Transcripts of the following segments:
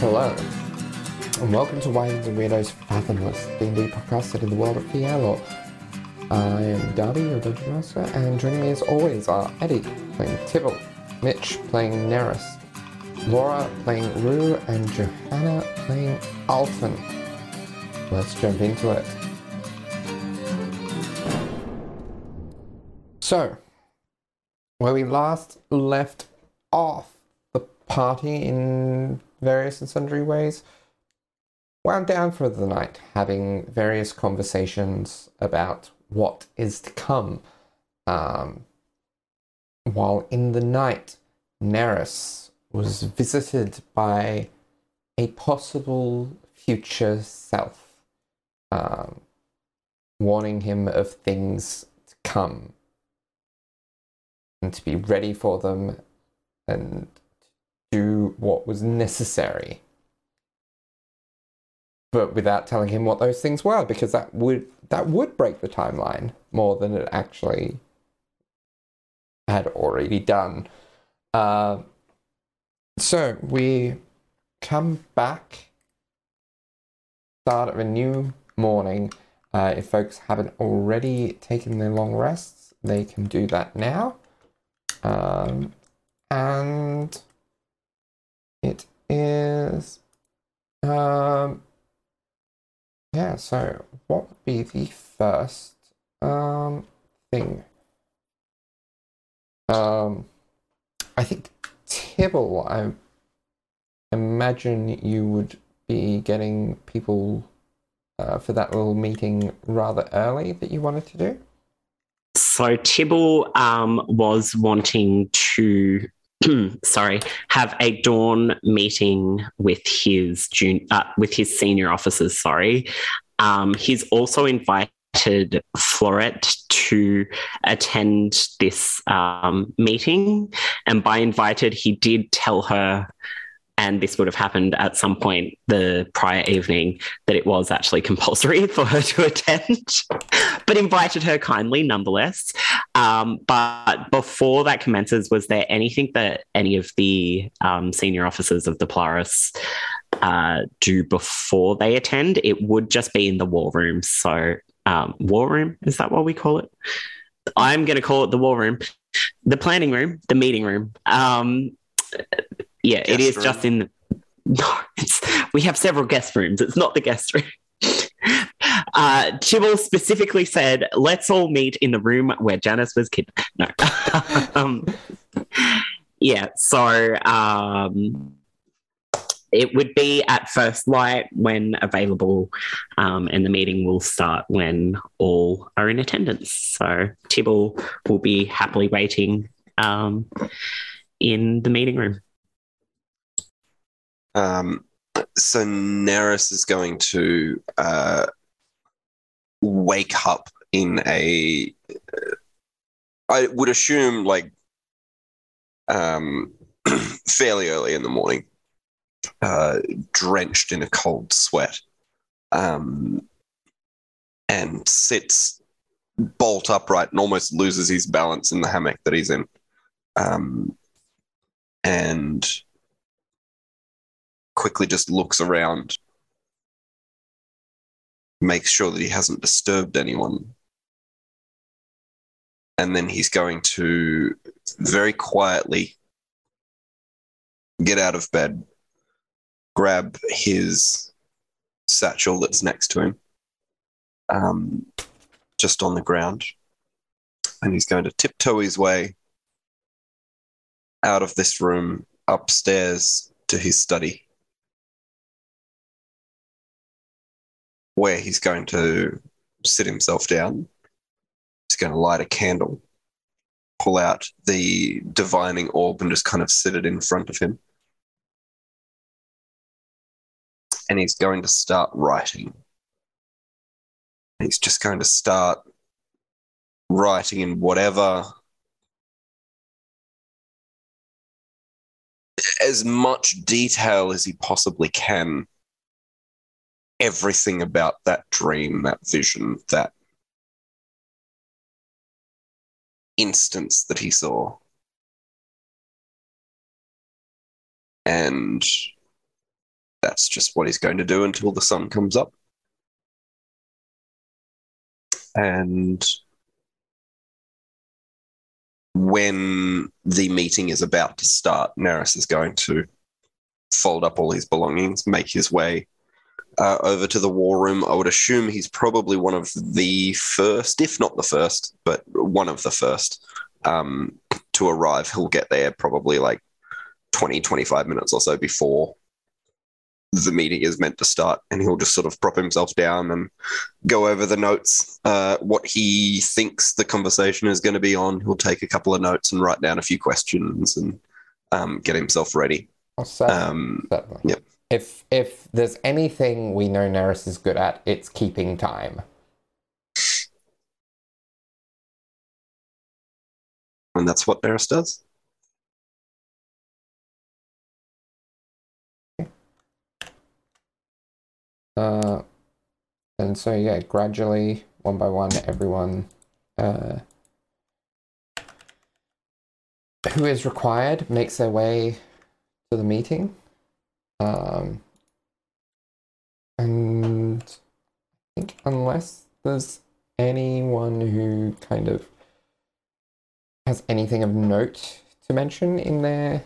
Hello, and welcome to Wines and Weirdos Fathomless, D&D podcast set in the world of Fialo. I am Darby, your Dungeon Master, and joining me as always are Eddie, playing Tibble, Mitch, playing Neris, Laura, playing Rue, and Johanna, playing Alton. Let's jump into it. So, where we last left off, the party in various and sundry ways wound down for the night, having various conversations about what is to come. Um, while in the night, Neris was visited by a possible future self, um, warning him of things to come and to be ready for them and do what was necessary. But without telling him what those things were, because that would that would break the timeline more than it actually had already done. Uh, so we come back, start of a new morning. Uh, if folks haven't already taken their long rests, they can do that now. Um, and it is, um, yeah, so what would be the first um, thing? Um, I think Tibble, I imagine you would be getting people uh, for that little meeting rather early that you wanted to do. So Tibble um, was wanting to, sorry, have a dawn meeting with his jun- uh, with his senior officers. Sorry, um, he's also invited Floret to attend this um, meeting, and by invited, he did tell her and this would have happened at some point the prior evening that it was actually compulsory for her to attend, but invited her kindly nonetheless. Um, but before that commences, was there anything that any of the um, senior officers of the Polaris uh, do before they attend? It would just be in the war room. So, um, war room, is that what we call it? I'm going to call it the war room, the planning room, the meeting room. Yeah, guest it is room. just in. The, no, it's, we have several guest rooms. It's not the guest room. Uh, Tibble specifically said, "Let's all meet in the room where Janice was kidnapped." No, um, yeah. So um, it would be at first light when available, um, and the meeting will start when all are in attendance. So Tibble will be happily waiting um, in the meeting room. Um, so Neris is going to uh, wake up in a. Uh, would assume like um, fairly early in the morning, uh, drenched in a cold sweat, um, and sits bolt upright and almost loses his balance in the hammock that he's in. Um, and quickly just looks around, makes sure that he hasn't disturbed anyone. And then he's going to very quietly get out of bed, grab his satchel that's next to him, um, just on the ground, and he's going to tiptoe his way out of this room upstairs to his study. Where he's going to sit himself down. He's going to light a candle, pull out the divining orb, and just kind of sit it in front of him. And he's going to start writing. He's just going to start writing in whatever as much detail as he possibly can everything about that dream, that vision, that instance that he saw. And that's just what he's going to do until the sun comes up. And when the meeting is about to start, Neris is going to fold up all his belongings, make his way uh, over to the war room. I would assume he's probably one of the first, if not the first, but one of the first um, to arrive. He'll get there probably like 20, 25 minutes or so before the meeting is meant to start. And he'll just sort of prop himself down and go over the notes, uh, what he thinks the conversation is going to be on. He'll take a couple of notes and write down a few questions and um, get himself ready. Oh, certainly, Um, certainly. yep. If if there's anything we know Neris is good at, it's keeping time. and that's what Neris does. Uh, and so yeah, gradually, one by one, everyone uh, who is required makes their way to the meeting. Um, and I think unless there's anyone who kind of has anything of note to mention in their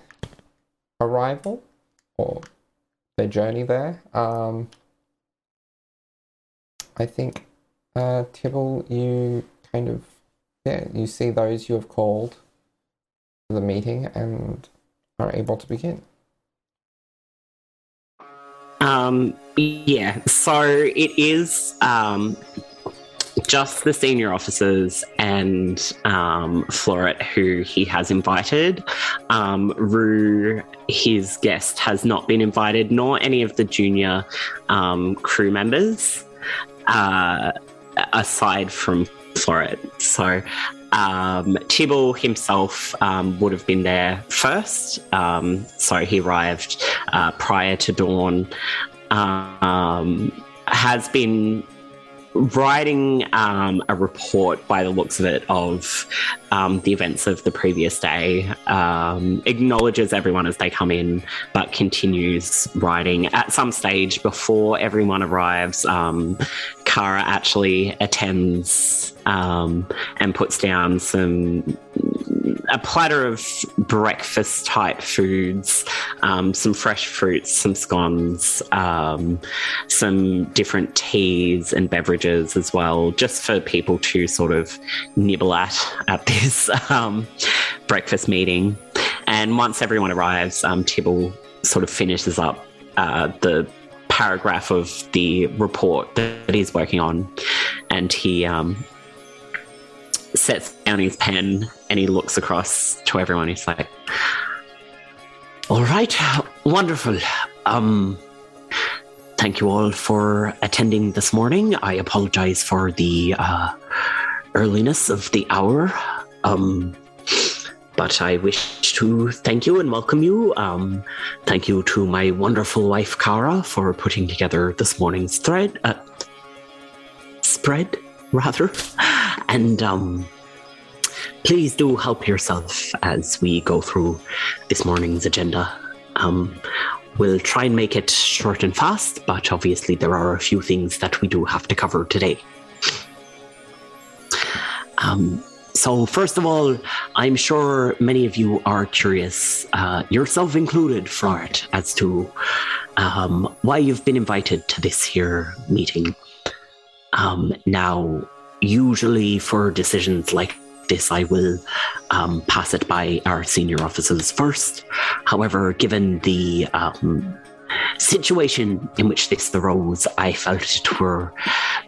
arrival or their journey there, um, I think, uh, Tibble, you kind of, yeah, you see those you have called to the meeting and are able to begin. Um, yeah, so it is um, just the senior officers and um, Floret who he has invited. Um, Rue, his guest, has not been invited, nor any of the junior um, crew members, uh, aside from Floret. So um, Tibble himself um, would have been there first. Um, so he arrived uh, prior to dawn. Um, has been writing um, a report by the looks of it of um, the events of the previous day. Um, acknowledges everyone as they come in, but continues writing. At some stage before everyone arrives, um, Kara actually attends um, and puts down some a platter of breakfast type foods, um, some fresh fruits, some scones, um, some different teas and beverages as well, just for people to sort of nibble at at this um, breakfast meeting. And once everyone arrives, um, Tibble sort of finishes up uh, the paragraph of the report that he's working on, and he um, sets down his pen and he looks across to everyone. He's like, "All right, wonderful. Um, thank you all for attending this morning. I apologize for the uh, earliness of the hour. Um, but I wish to thank you and welcome you. Um, thank you to my wonderful wife Kara for putting together this morning's thread, uh, spread rather, and um, please do help yourself as we go through this morning's agenda. Um, we'll try and make it short and fast, but obviously there are a few things that we do have to cover today. Um, so, first of all, I'm sure many of you are curious, uh, yourself included, Floret, as to um, why you've been invited to this here meeting. Um, now, usually for decisions like this, I will um, pass it by our senior officers first. However, given the um, situation in which this arose, I felt it were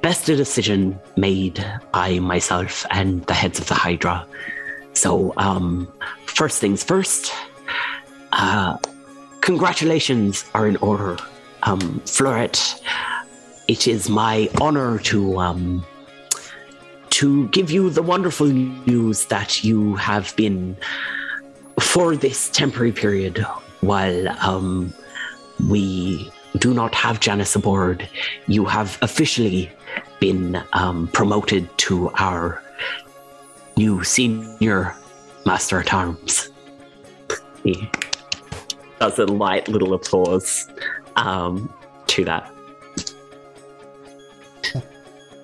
best a decision made by myself and the heads of the Hydra. So, um, first things first, uh, congratulations are in order. Um, Floret, it is my honor to um, to give you the wonderful news that you have been for this temporary period while um, we do not have Janice aboard. You have officially been um, promoted to our new senior master at arms. He does a light little applause um, to that.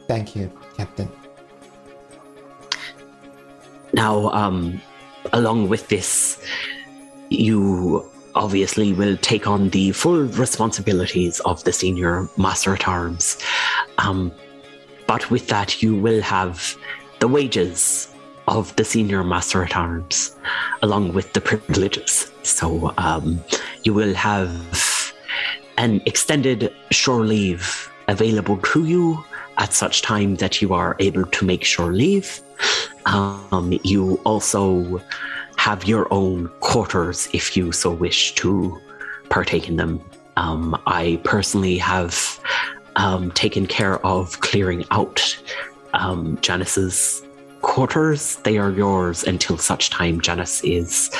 Thank you, Captain. Now, um, along with this, you obviously will take on the full responsibilities of the senior master at arms. Um, but with that, you will have the wages of the senior master at arms, along with the privileges. So um, you will have an extended shore leave available to you at such time that you are able to make shore leave. Um, you also have your own quarters if you so wish to partake in them. Um, I personally have um, taken care of clearing out um, Janice's quarters. They are yours until such time Janice is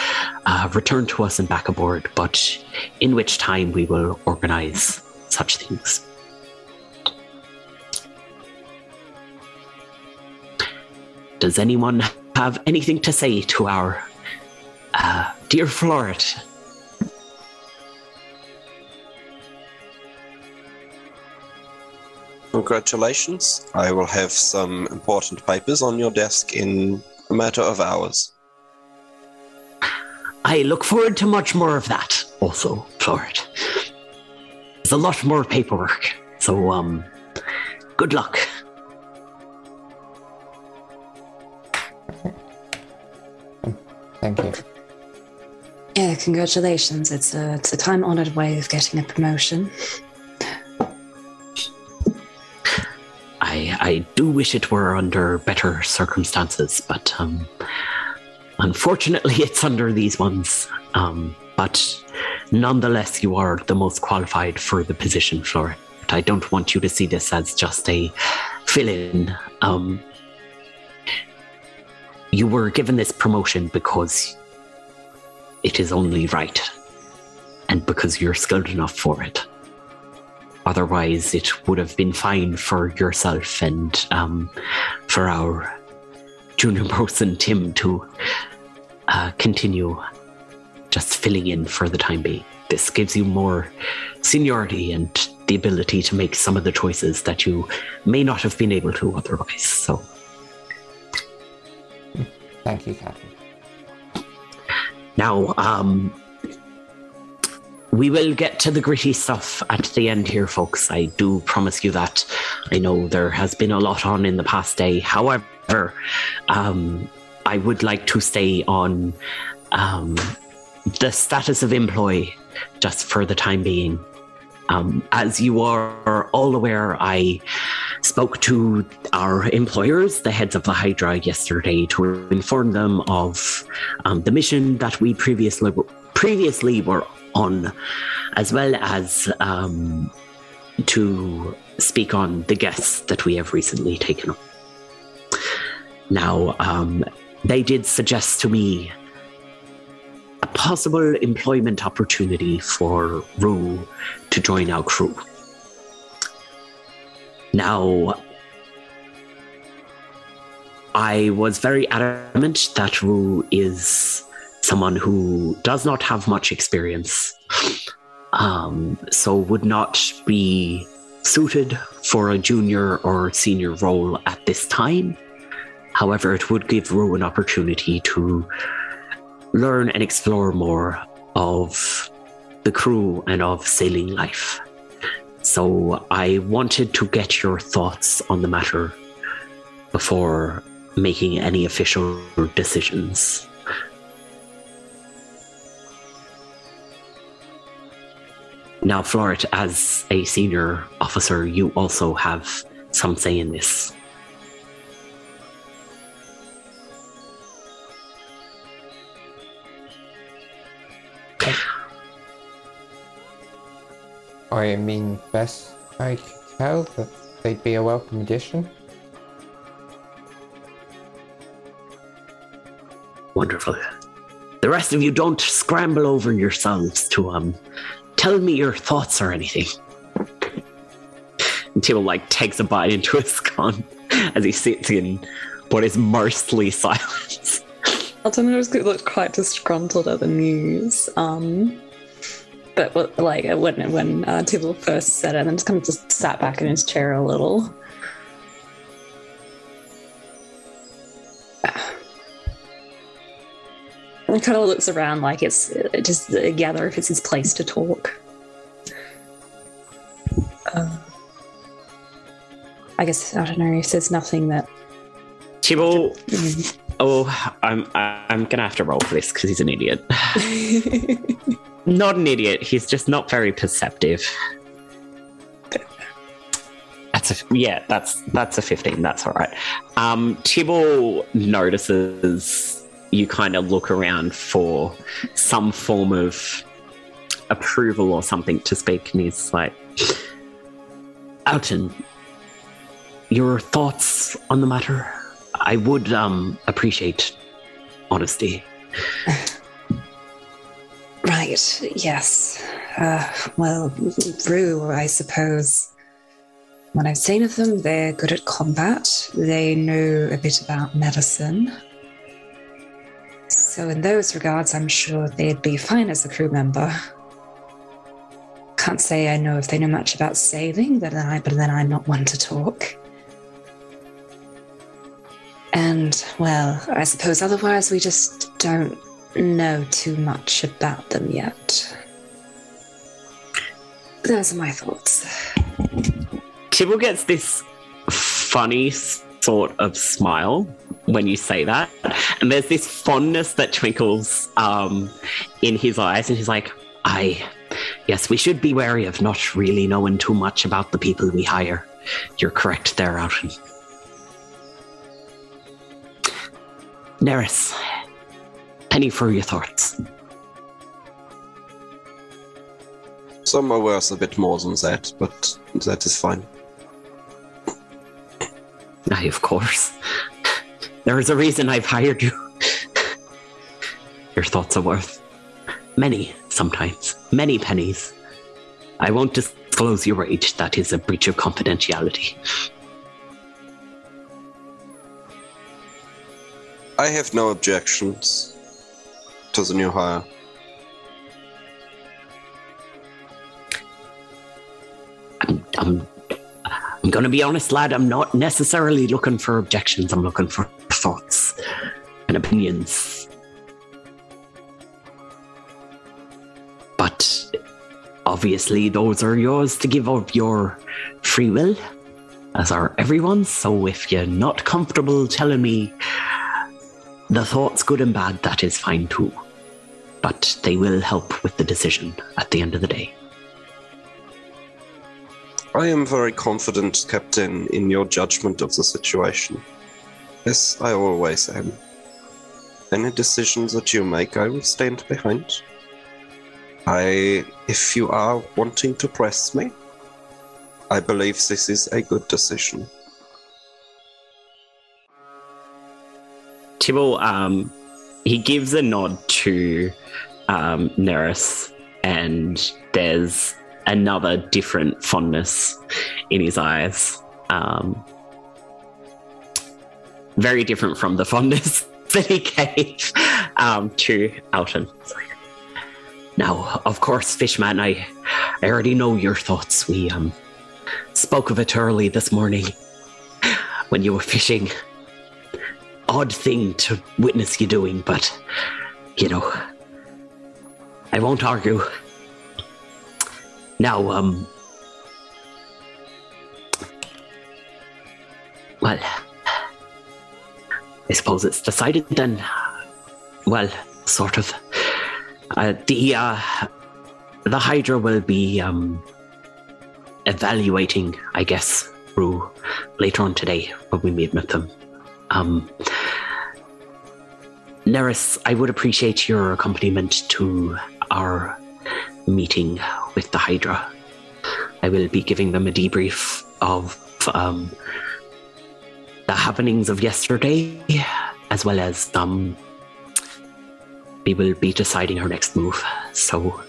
uh, returned to us and back aboard, but in which time we will organize such things. Does anyone have anything to say to our uh, dear Floret? Congratulations. I will have some important papers on your desk in a matter of hours. I look forward to much more of that, also, Floret. There's a lot more paperwork, so, um, good luck. Thank you. Yeah, congratulations. It's a it's a time honored way of getting a promotion. I I do wish it were under better circumstances, but um, unfortunately, it's under these ones. Um, but nonetheless, you are the most qualified for the position, Flora. I don't want you to see this as just a fill-in. Um, you were given this promotion because it is only right, and because you're skilled enough for it. Otherwise, it would have been fine for yourself and um, for our junior person Tim to uh, continue just filling in for the time being. This gives you more seniority and the ability to make some of the choices that you may not have been able to otherwise. So, Thank you, Captain. Now, um, we will get to the gritty stuff at the end here, folks. I do promise you that. I know there has been a lot on in the past day. However, um, I would like to stay on um, the status of employee just for the time being. Um, as you are all aware, I spoke to our employers, the heads of the Hydra, yesterday to inform them of um, the mission that we previously previously were on, as well as um, to speak on the guests that we have recently taken on. Now, um, they did suggest to me a possible employment opportunity for Rue to join our crew. Now, I was very adamant that Rue is someone who does not have much experience, um, so would not be suited for a junior or senior role at this time. However, it would give Rue an opportunity to learn and explore more of the crew and of sailing life. So I wanted to get your thoughts on the matter before making any official decisions. Now, Floret, as a senior officer, you also have some say in this. I mean, best I could tell that they'd be a welcome addition. Wonderful. The rest of you don't scramble over yourselves to um tell me your thoughts or anything. And Timo like takes a bite into his scone as he sits in what is mostly silence. Altoners looked quite disgruntled at the news. Um, but what- like when when uh, Tibble first said it, and just kind of just sat back in his chair a little. And kind of looks around like it's it just uh, gather if it's his place to talk. Uh, I guess I don't know if there's nothing that. Tibble, oh, I'm I'm gonna have to roll for this because he's an idiot. not an idiot. He's just not very perceptive. That's a yeah. That's that's a fifteen. That's all right. Um, Tibble notices you kind of look around for some form of approval or something to speak, and he's like, "Alton, your thoughts on the matter? I would um appreciate honesty." Right, yes. Uh, well, Rue, I suppose. What I've seen of them, they're good at combat. They know a bit about medicine. So, in those regards, I'm sure they'd be fine as a crew member. Can't say I know if they know much about saving, but then, I, but then I'm not one to talk. And, well, I suppose otherwise we just don't know too much about them yet. Those are my thoughts. Tibble gets this funny sort of smile when you say that, and there's this fondness that twinkles um, in his eyes, and he's like, "I, yes, we should be wary of not really knowing too much about the people we hire. You're correct there, Alton." Neris, penny for your thoughts. Some are worth a bit more than that, but that is fine. Aye, of course. There is a reason I've hired you. Your thoughts are worth many, sometimes, many pennies. I won't disclose your age. That is a breach of confidentiality. I have no objections to the new hire. I'm, I'm, I'm going to be honest, lad. I'm not necessarily looking for objections. I'm looking for thoughts and opinions. But obviously, those are yours to give of your free will, as are everyone's. So if you're not comfortable telling me the thoughts, good and bad, that is fine too. But they will help with the decision at the end of the day. I am very confident, Captain, in your judgment of the situation. Yes, I always am. Any decisions that you make, I will stand behind. I, if you are wanting to press me, I believe this is a good decision. Tibble, um, he gives a nod to um, Neris, and there's another different fondness in his eyes. Um, very different from the fondness that he gave um, to Alton. Now, of course, Fishman, I, I already know your thoughts. We um, spoke of it early this morning when you were fishing odd thing to witness you doing, but you know, I won't argue. Now, um, well, I suppose it's decided then. Well, sort of. Uh, the uh, the Hydra will be um, evaluating, I guess, Rue later on today when we meet with them. Um, Neris, I would appreciate your accompaniment to our meeting with the Hydra. I will be giving them a debrief of um, the happenings of yesterday, as well as um, we will be deciding our next move. So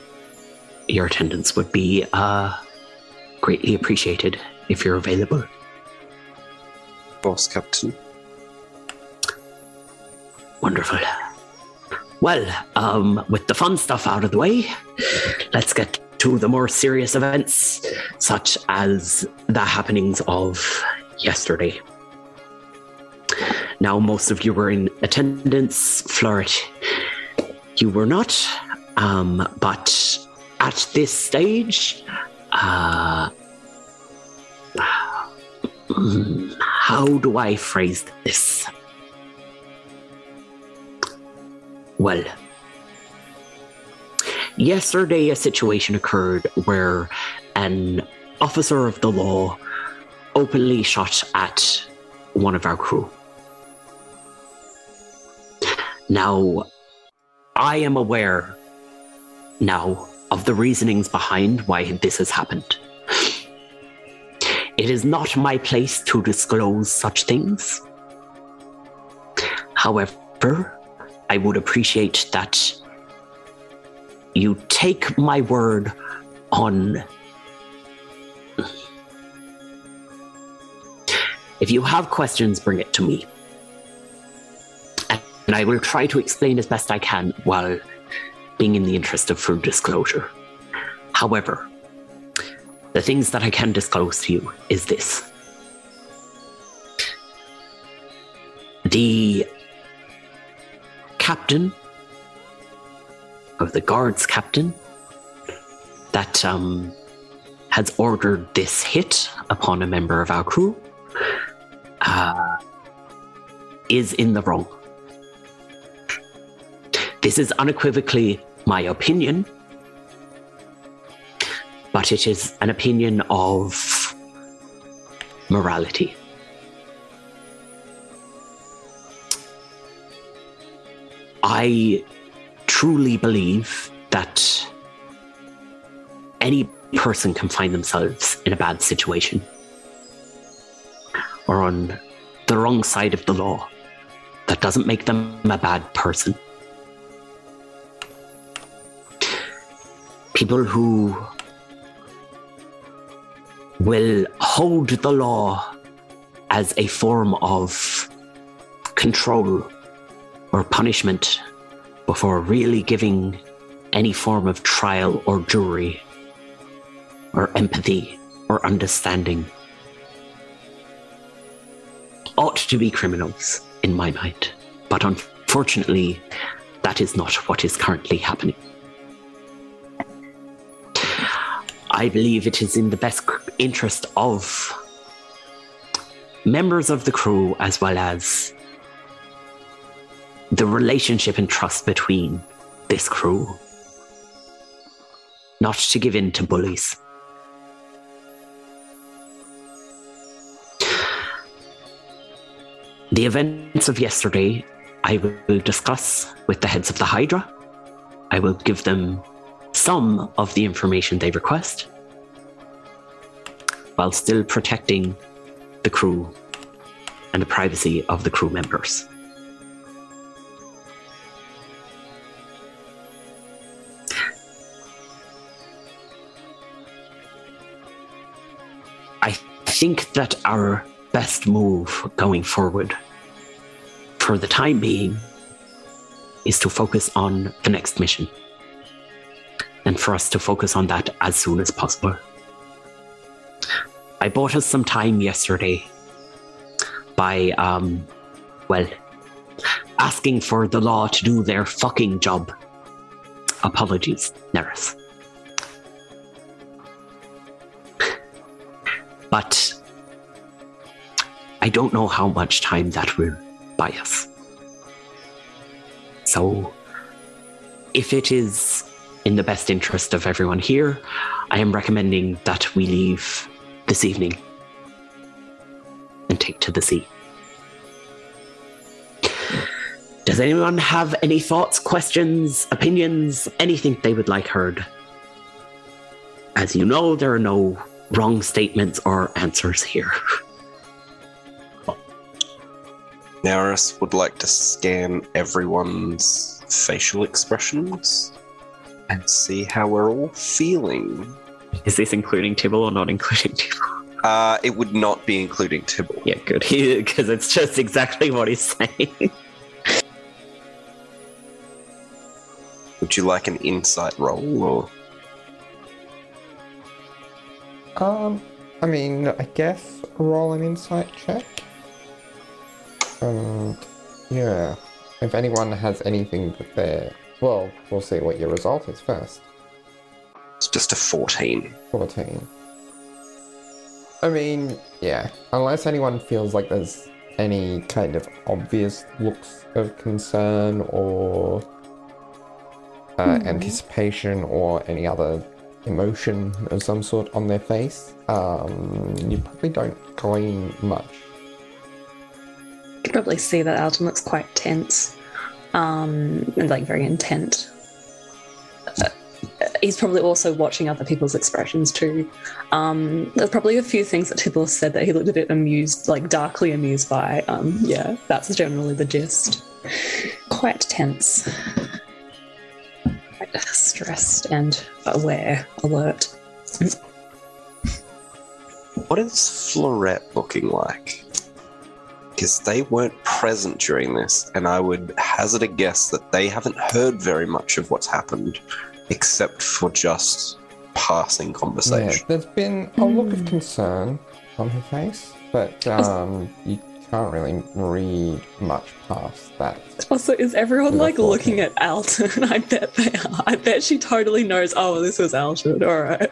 your attendance would be uh, greatly appreciated if you're available. Boss, Captain. Wonderful. Well, um, with the fun stuff out of the way, let's get to the more serious events, such as the happenings of yesterday. Now, most of you were in attendance. Floret, you were not. Um, but at this stage, uh, how do I phrase this? Well, yesterday a situation occurred where an officer of the law openly shot at one of our crew. Now, I am aware now of the reasonings behind why this has happened. It is not my place to disclose such things. However, I would appreciate that you take my word on. If you have questions, bring it to me. And I will try to explain as best I can while being in the interest of full disclosure. However, the things that I can disclose to you is this. The captain of the guards captain that um, has ordered this hit upon a member of our crew uh, is in the wrong. This is unequivocally my opinion, but it is an opinion of morality. I truly believe that any person can find themselves in a bad situation or on the wrong side of the law. That doesn't make them a bad person. People who will hold the law as a form of control or punishment before really giving any form of trial or jury or empathy or understanding ought to be criminals in my mind. But unfortunately, that is not what is currently happening. I believe it is in the best interest of members of the crew as well as the relationship and trust between this crew not to give in to bullies. The events of yesterday I will discuss with the heads of the Hydra. I will give them some of the information they request while still protecting the crew and the privacy of the crew members. Think that our best move going forward for the time being is to focus on the next mission and for us to focus on that as soon as possible. I bought us some time yesterday by, um, well, asking for the law to do their fucking job. Apologies, Neris. But I don't know how much time that will buy us. So, if it is in the best interest of everyone here, I am recommending that we leave this evening and take to the sea. Does anyone have any thoughts, questions, opinions, anything they would like heard? As you know, there are no wrong statements or answers here. Neris would like to scan everyone's facial expressions and see how we're all feeling. Is this including Tibble or not including Tibble? Uh, it would not be including Tibble. Yeah, good. Because it's just exactly what he's saying. Would you like an insight roll or? Um, I mean, I guess roll an insight check. And yeah, if anyone has anything that they're well, we'll see what your result is first. It's just a 14. 14. I mean, yeah, unless anyone feels like there's any kind of obvious looks of concern or uh, Hmm. anticipation or any other emotion of some sort on their face, um, you probably don't glean much. You can probably see that Alton looks quite tense um, and like very intent. Uh, he's probably also watching other people's expressions too. Um, there's probably a few things that Tibble said that he looked a bit amused, like darkly amused by. Um, yeah, that's generally the gist. Quite tense, stressed and aware, alert. What is Floret looking like? Because they weren't present during this, and I would hazard a guess that they haven't heard very much of what's happened, except for just passing Yeah, conversation. there's been a look of Hmm. concern on her face, but um, you can't really read much past that. Also, is everyone like looking at Alton? I bet they are. I bet she totally knows. Oh, this was Alton. All right.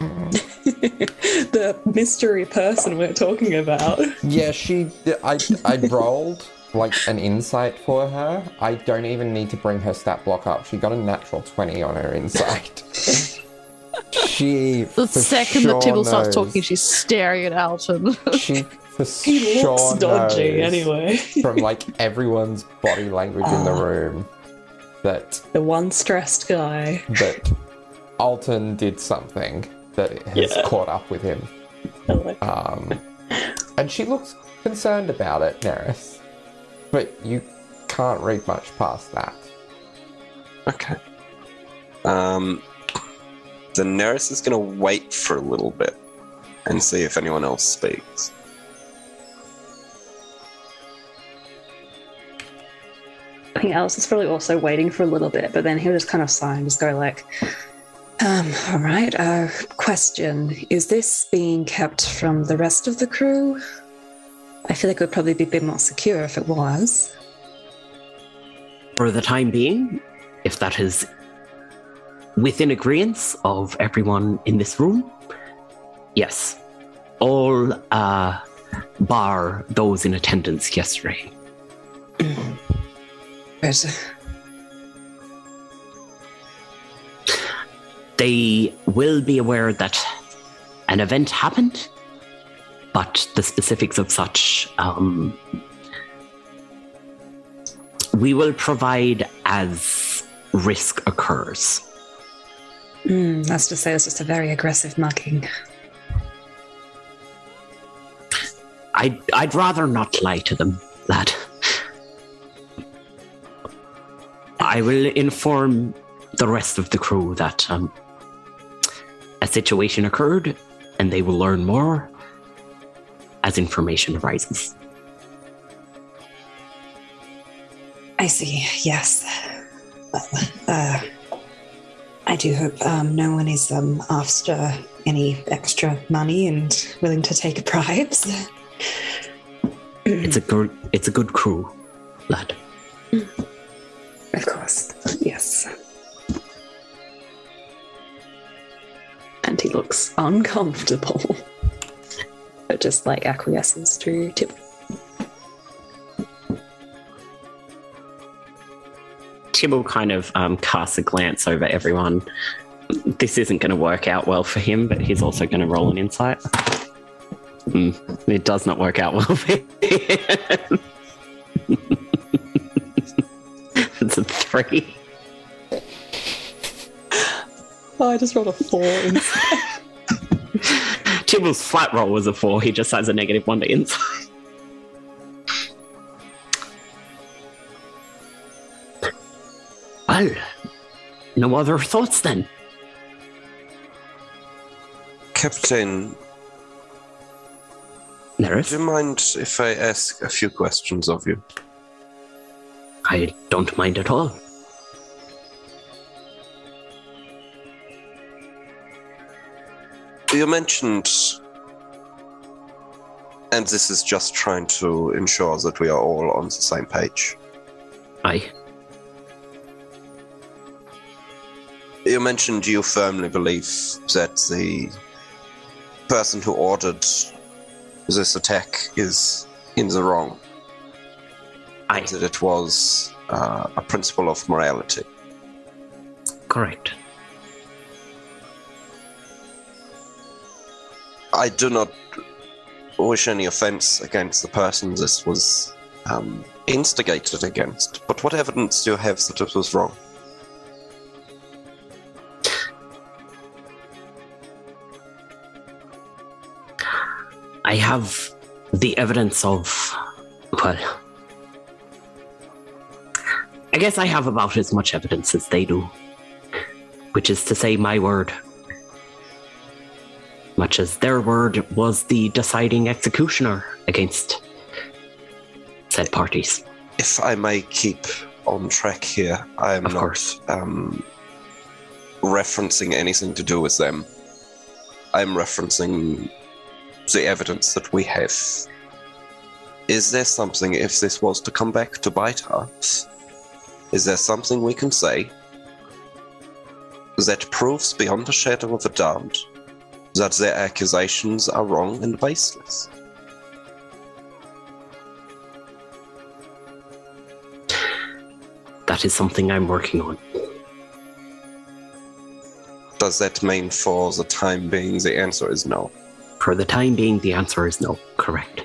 the mystery person we're talking about. Yeah, she. I I rolled like an insight for her. I don't even need to bring her stat block up. She got a natural twenty on her insight. she. The second sure that Tibble starts talking, she's staring at Alton. she for He sure looks dodgy knows anyway. from like everyone's body language in the Ah. room that the one stressed guy. that Alton did something that has Yeah. caught up with him. Um, and she looks concerned about it, Neris. But you can't read much past that. Okay. Um, Daenerys is going to wait for a little bit and see if anyone else speaks. I think Alice is probably also waiting for a little bit, but then he'll just kind of sigh and just go like, um, all right, uh, question. Is this being kept from the rest of the crew? I feel like it would probably be a bit more secure if it was. For the time being, if that is within agreement of everyone in this room, yes. All uh, bar those in attendance yesterday. But They will be aware that an event happened, but the specifics of such um, we will provide as risk occurs. mm, that's to say, it's just a very aggressive mugging. I'd, I'd rather not lie to them, lad. I will inform the rest of the crew that um, a situation occurred and they will learn more as information arises. I see. Yes. Uh, I do hope um, no one is um, after any extra money and willing to take bribes. It's a good, it's a good crew, lad. Of course. Yes. And he looks uncomfortable. but just like acquiesces to tip. Tibble kind of um, casts a glance over everyone. This isn't going to work out well for him, but he's also going to roll an insight. Hmm, it does not work out well for him. it's a three. Oh, I just rolled a four. Tibble's flat roll was a four. He just has a negative one to insight. Well, oh, no other thoughts then. Captain, Neris? do you mind if I ask a few questions of you? I don't mind at all. You mentioned, and this is just trying to ensure that we are all on the same page. Aye. You mentioned you firmly believe that the person who ordered this attack is in the wrong. Aye. that it was uh, a principle of morality. Correct. I do not wish any offense against the person this was um, instigated against, but what evidence do you have that it was wrong? I have the evidence of, well, I guess I have about as much evidence as they do, which is to say, my word. Much as their word was the deciding executioner against said parties. If I may keep on track here, I am Of not um, referencing anything to do with them. I'm referencing the evidence that we have. Is there something, if this was to come back to bite us, is there something we can say that proves beyond a shadow of a doubt that their accusations are wrong and baseless? That is something I'm working on. Does that mean for the time being the answer is no? For the time being, the answer is no. Correct.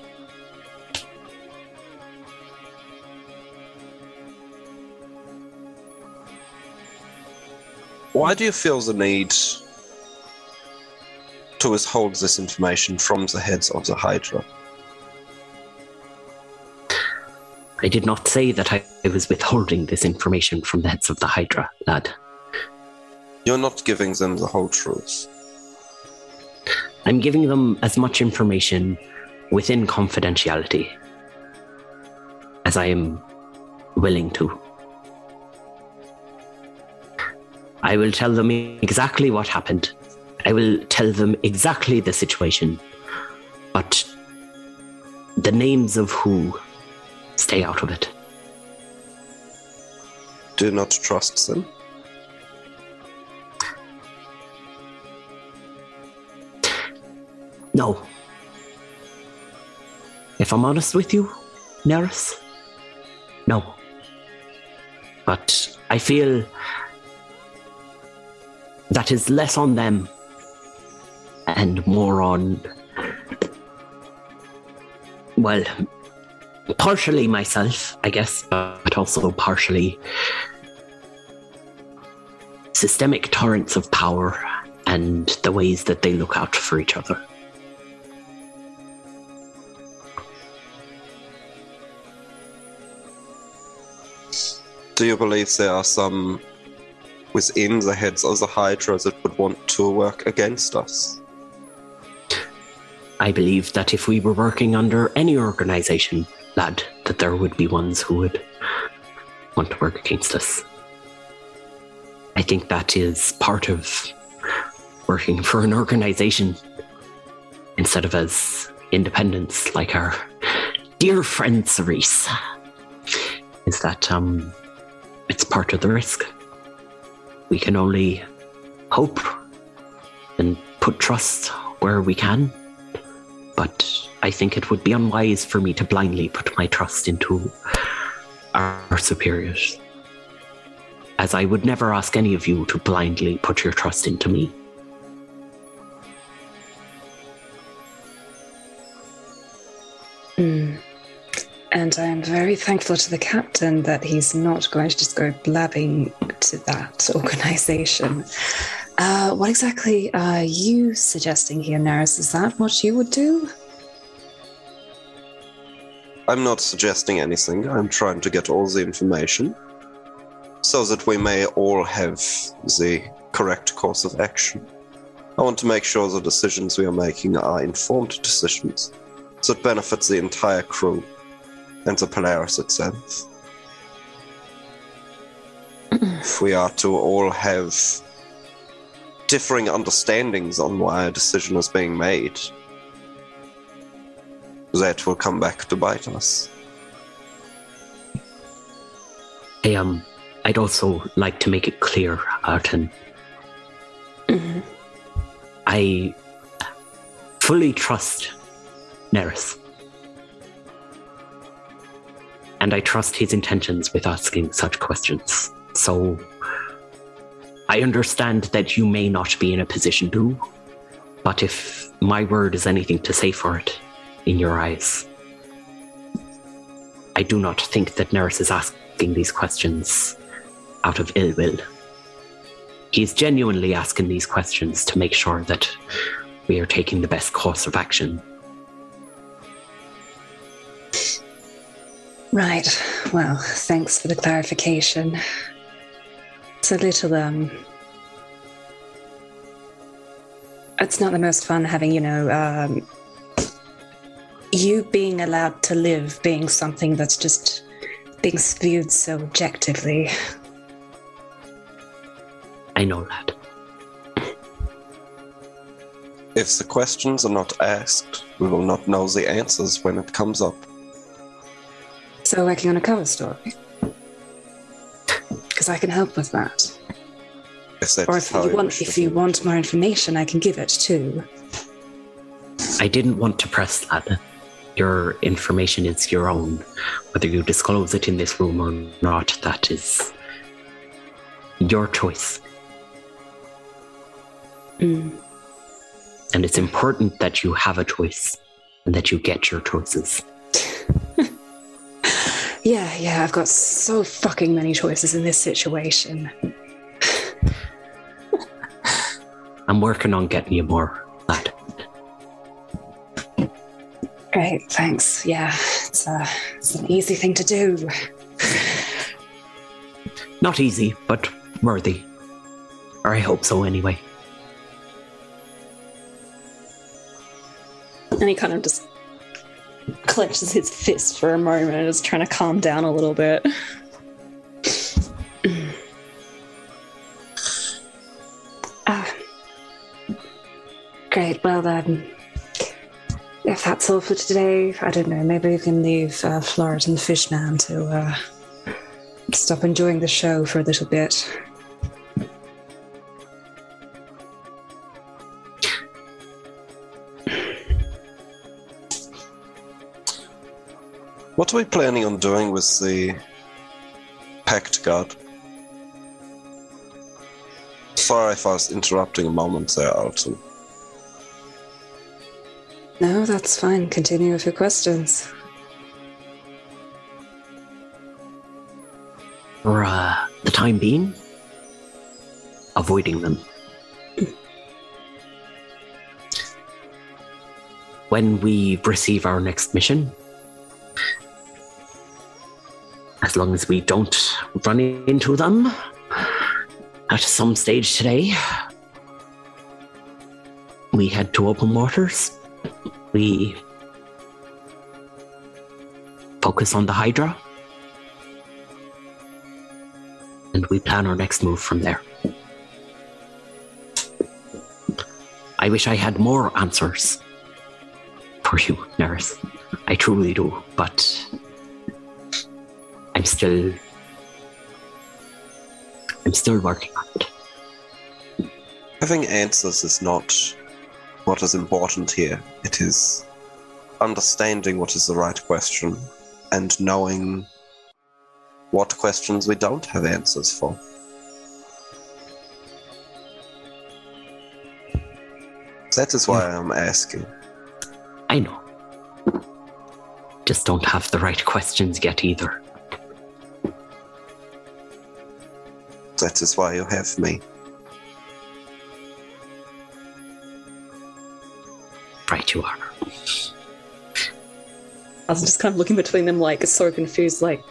Why do you feel the need to withhold this information from the heads of the Hydra? I did not say that I was withholding this information from the heads of the Hydra, lad. You're not giving them the whole truth. I'm giving them as much information within confidentiality as I am willing to. I will tell them exactly what happened. I will tell them exactly the situation. But the names of who stay out of it. Do not trust them. No. If I'm honest with you, Neris, no. But I feel that is less on them and more on, well, partially myself, I guess, but also partially systemic torrents of power and the ways that they look out for each other. Do you believe there are some within the heads of the Hydra that would want to work against us? I believe that if we were working under any organization, lad, that there would be ones who would want to work against us. I think that is part of working for an organization instead of as independents like our dear friend Cerise. Is that um it's part of the risk. We can only hope and put trust where we can but I think it would be unwise for me to blindly put my trust into our superiors. As I would never ask any of you to blindly put your trust into me. And I am very thankful to the captain that he's not going to just go blabbing to that organization. Uh, what exactly are you suggesting here, Neris? Is that what you would do? I'm not suggesting anything. I'm trying to get all the information so that we may all have the correct course of action. I want to make sure the decisions we are making are informed decisions that benefit the entire crew and the Polaris itself. if we are to all have differing understandings on why a decision is being made, that will come back to bite us. I um, I'd also like to make it clear, Alton. Mhm. I fully trust Neris. And I trust his intentions with asking such questions. So I understand that you may not be in a position to, but if my word is anything to say for it in your eyes, I do not think that Neris is asking these questions out of ill will. He's genuinely asking these questions to make sure that we are taking the best course of action. Right. Well, thanks for the clarification. It's a little, um. It's not the most fun having, you know, um. You being allowed to live being something that's just being viewed so objectively. I know that. If the questions are not asked, we will not know the answers when it comes up. So, working on a cover story. Because I can help with that. If Or if you want, if you want more information, I can give it too. I didn't want to press that. Your information is your own. Whether you disclose it in this room or not, that is your choice. Mm. And it's important that you have a choice and that you get your choices. Yeah, yeah, I've got so fucking many choices in this situation. I'm working on getting you more, lad. Great, thanks. Yeah, it's, uh, it's an easy thing to do. Not easy, but worthy. Or I hope so anyway. And he kind of just clenches his fist for a moment and is trying to calm down a little bit. Ah. Great, well then. If that's all for today, I don't know, maybe we can leave uh, Floret and Fishman to uh, stop enjoying the show for a little bit. What are we planning on doing with the Pact Guard? Sorry if I was interrupting a moment there, Alton. No, that's fine. Continue with your questions. For uh, the time being, avoiding them. when we receive our next mission, as long as we don't run into them at some stage today, we head to open waters. We focus on the Hydra. and we plan our next move from there. I wish I had more answers for you, Neris. I truly do, but still I'm still working on it. Having answers is not what is important here. It is understanding what is the right question and knowing what questions we don't have answers for. That is why I'm asking. I know. Just don't have the right questions yet either. That is why you have me. Right you are. I was just kind of looking between them, like so confused, like,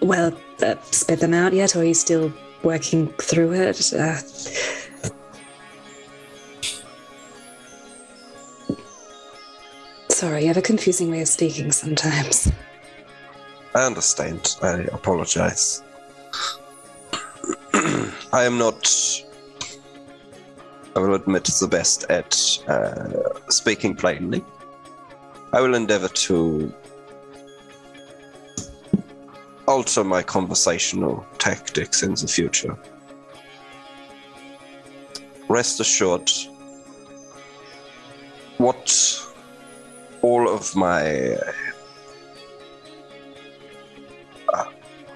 Well, uh, spit them out yet, or are you still working through it? Uh, sorry, you have a confusing way of speaking sometimes. I understand. I apologize. I am not I will admit the best at uh, speaking plainly. I will endeavor to alter my conversational tactics in the future. Rest assured, what all of my uh,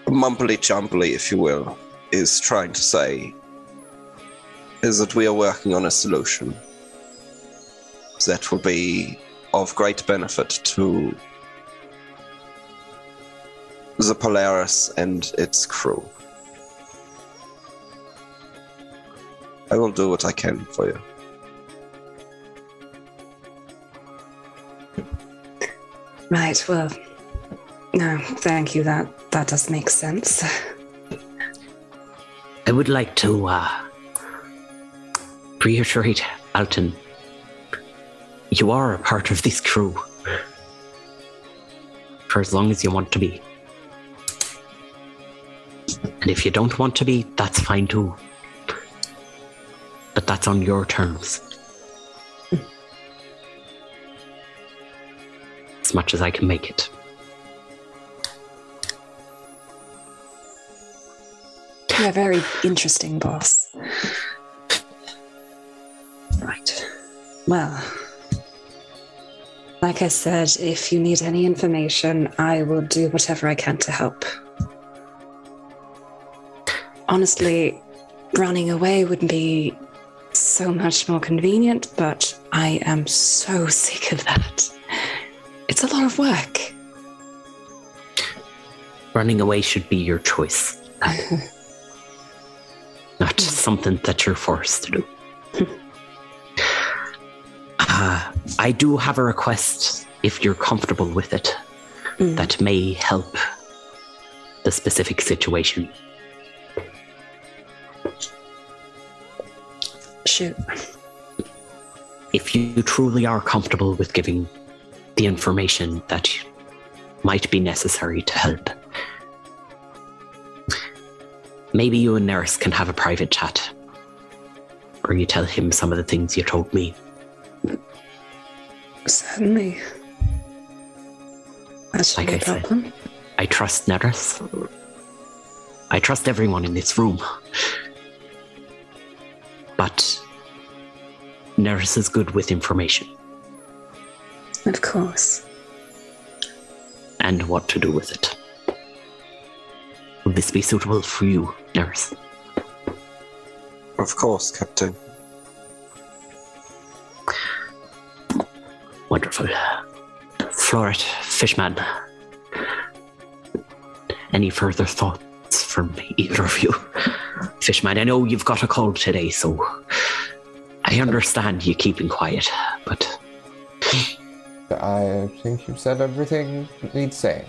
mumbly if you will, is trying to say is that we are working on a solution that will be of great benefit to the Polaris and its crew. I will do what I can for you. Right, well, no, thank you. That that does make sense. I would like to uh, reiterate, Alton, you are a part of this crew for as long as you want to be. And if you don't want to be, that's fine too. But that's on your terms. As much as I can make it. You're a very interesting boss. Right. Well, like I said, if you need any information, I will do whatever I can to help. Honestly, running away would be so much more convenient, but I am so sick of that. It's a lot of work. Running away should be your choice, not something that you're forced to do. Uh, I do have a request, if you're comfortable with it, Mm. that may help the specific situation. Shoot. If you truly are comfortable with giving the information that might be necessary to help, maybe you and Neris can have a private chat. Or you tell him some of the things you told me. Certainly. That should Like be I a said. problem. I trust Neris. I trust everyone in this room. But Neris is good with information Of course. and what to do with it. Would this be suitable for you, Neris? Of course, Captain. Wonderful. Floret, Fishman. Any further thoughts from either of you? Fishman, I know you've got a cold today, so I understand you keeping quiet, but I think you've said everything need say.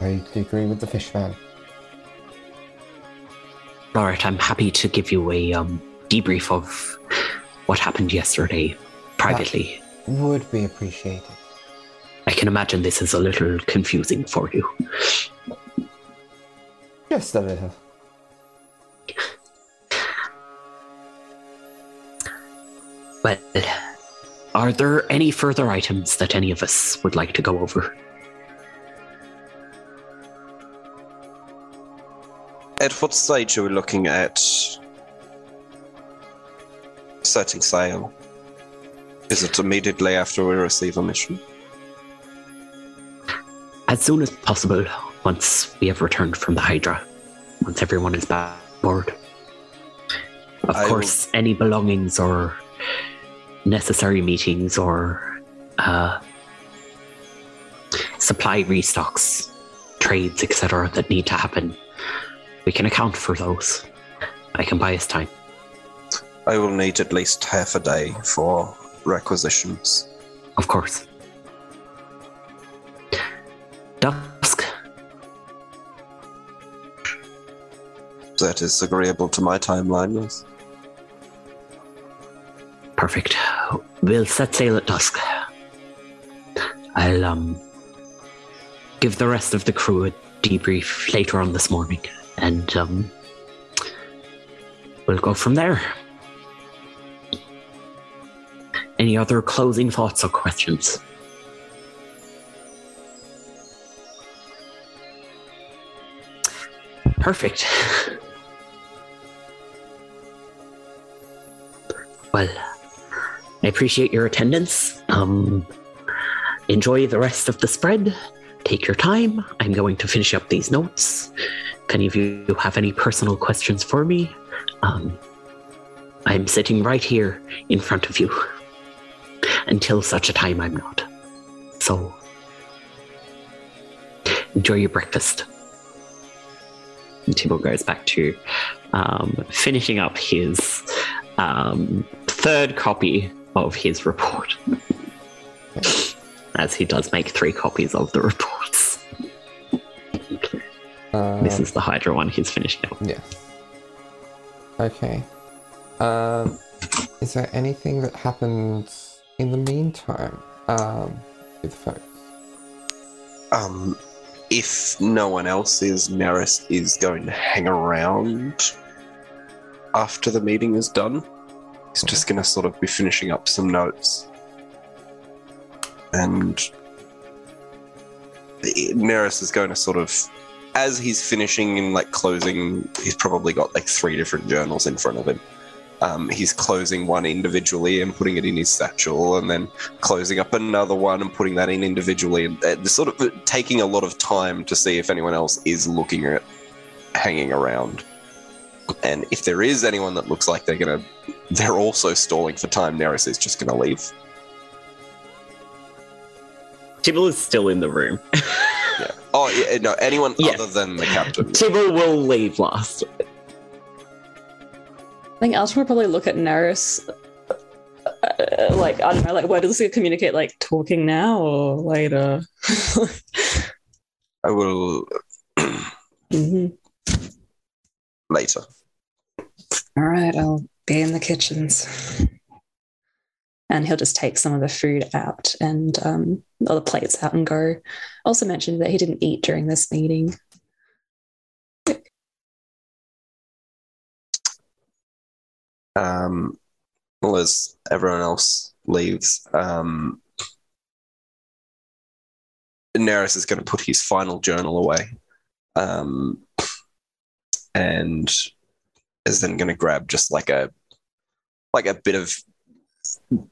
I agree with the fishman. Floret, I'm happy to give you a um, debrief of what happened yesterday privately. Would be appreciated. I can imagine this is a little confusing for you. Just a little. Well, are there any further items that any of us would like to go over? At what stage are we looking at setting sail? Is it immediately after we receive a mission? As soon as possible, once we have returned from the Hydra, once everyone is back aboard. Of I will- course, any belongings or necessary meetings or uh, supply restocks, trades, etc., that need to happen, we can account for those. I can buy us time. I will need at least half a day for requisitions. Of course. Dusk. That is agreeable to my timeline, yes. Perfect. We'll set sail at dusk. I'll um give the rest of the crew a debrief later on this morning, and um we'll go from there. Any other closing thoughts or questions? Perfect. Well, I appreciate your attendance. Um, enjoy the rest of the spread. Take your time. I'm going to finish up these notes. If any of you have any personal questions for me, um, I'm sitting right here in front of you until such a time I'm not. So, enjoy your breakfast. And Tibble goes back to um, finishing up his um, third copy of his report. As he does make three copies of the reports. Uh, This is the Hydra one he's finishing up. Yeah. Okay. Um, is there anything that happens in the meantime um, with folks? Um, if no one else is, Neris is going to hang around after the meeting is done. He's just going to sort of be finishing up some notes. And Neris is going to sort of, as he's finishing and like closing, he's probably got like three different journals in front of him. Um, he's closing one individually and putting it in his satchel, and then closing up another one and putting that in individually. And uh, sort of taking a lot of time to see if anyone else is looking at hanging around. And if there is anyone that looks like they're gonna, they're also stalling for time. Neris is just gonna leave. Tibble is still in the room. Yeah. Oh yeah, no, anyone Yes. other than the captain. Tibble will leave last. I think Alton would probably look at Neris. Uh, like I don't know, like where does it communicate? Like talking now or later? I will hmm later. All right, I'll be in the kitchens. And he'll just take some of the food out and um, all the plates out and go. Also mentioned that he didn't eat during this meeting. Um, well, as everyone else leaves, um, Neris is going to put his final journal away, um, and is then going to grab just like a like a bit of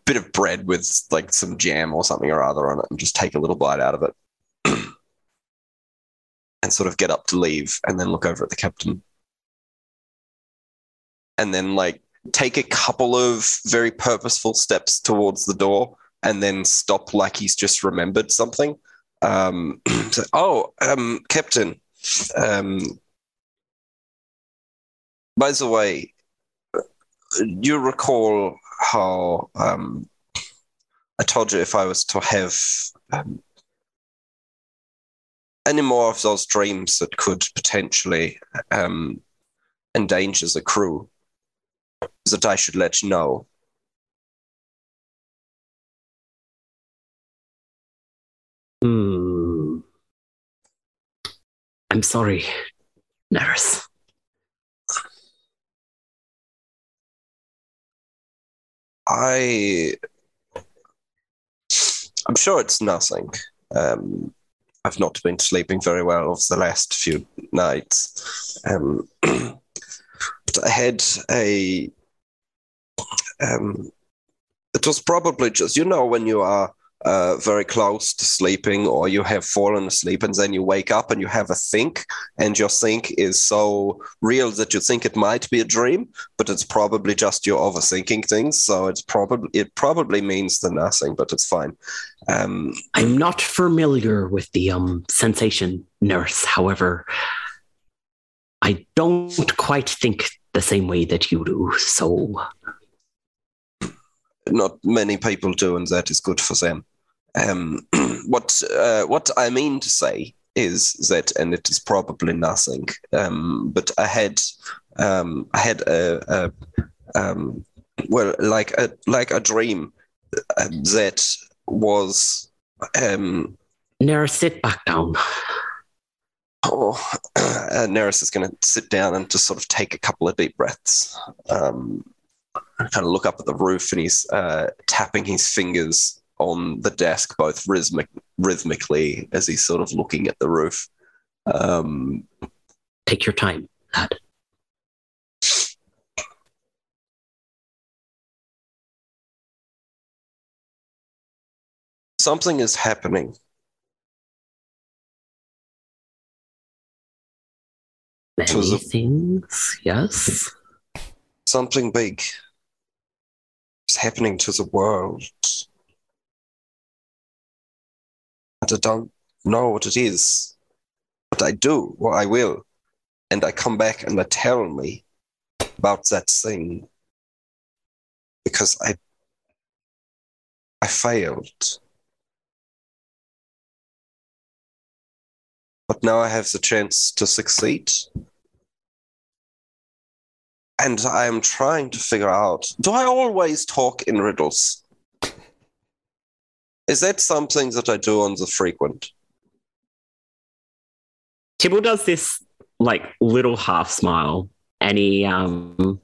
bit of bread with like some jam or something or other on it, and just take a little bite out of it, and sort of get up to leave, and then look over at the captain, and then like take a couple of very purposeful steps towards the door and then stop like he's just remembered something. Um, so, oh, um, Captain, um, by the way, you recall how um, I told you if I was to have um, any more of those dreams that could potentially um, endanger the crew? that I should let you know. Hmm. I'm sorry, Neris. I I'm sure it's nothing. Um, I've not been sleeping very well over the last few nights. Um, but I had a um, it was probably just you know when you are uh, very close to sleeping or you have fallen asleep and then you wake up and you have a think and your think is so real that you think it might be a dream but it's probably just you overthinking things so it's probably it probably means the nothing but it's fine um, I'm not familiar with the um sensation, Neris. However, I don't quite think the same way that you do. So, not many people do, and that is good for them. Um, what uh, what I mean to say is that, and it is probably nothing. Um, but I had um, I had a, a um, well, like a like a dream uh, that was um, Nera, sit back down. Oh, uh, Neris is going to sit down and just sort of take a couple of deep breaths. Um, kind of look up at the roof, and he's uh, tapping his fingers on the desk, both rhythmic, rhythmically as he's sort of looking at the roof. Um, Take your time, lad. something is happening. Many things, yes. Something big happening to the world. And I don't know what it is, but I do, or I will. And I come back and they tell me about that thing because I I failed. But now I have the chance to succeed. And I am trying to figure out do I always talk in riddles? Is that something that I do on the frequent? Tibble does this like little half smile and he um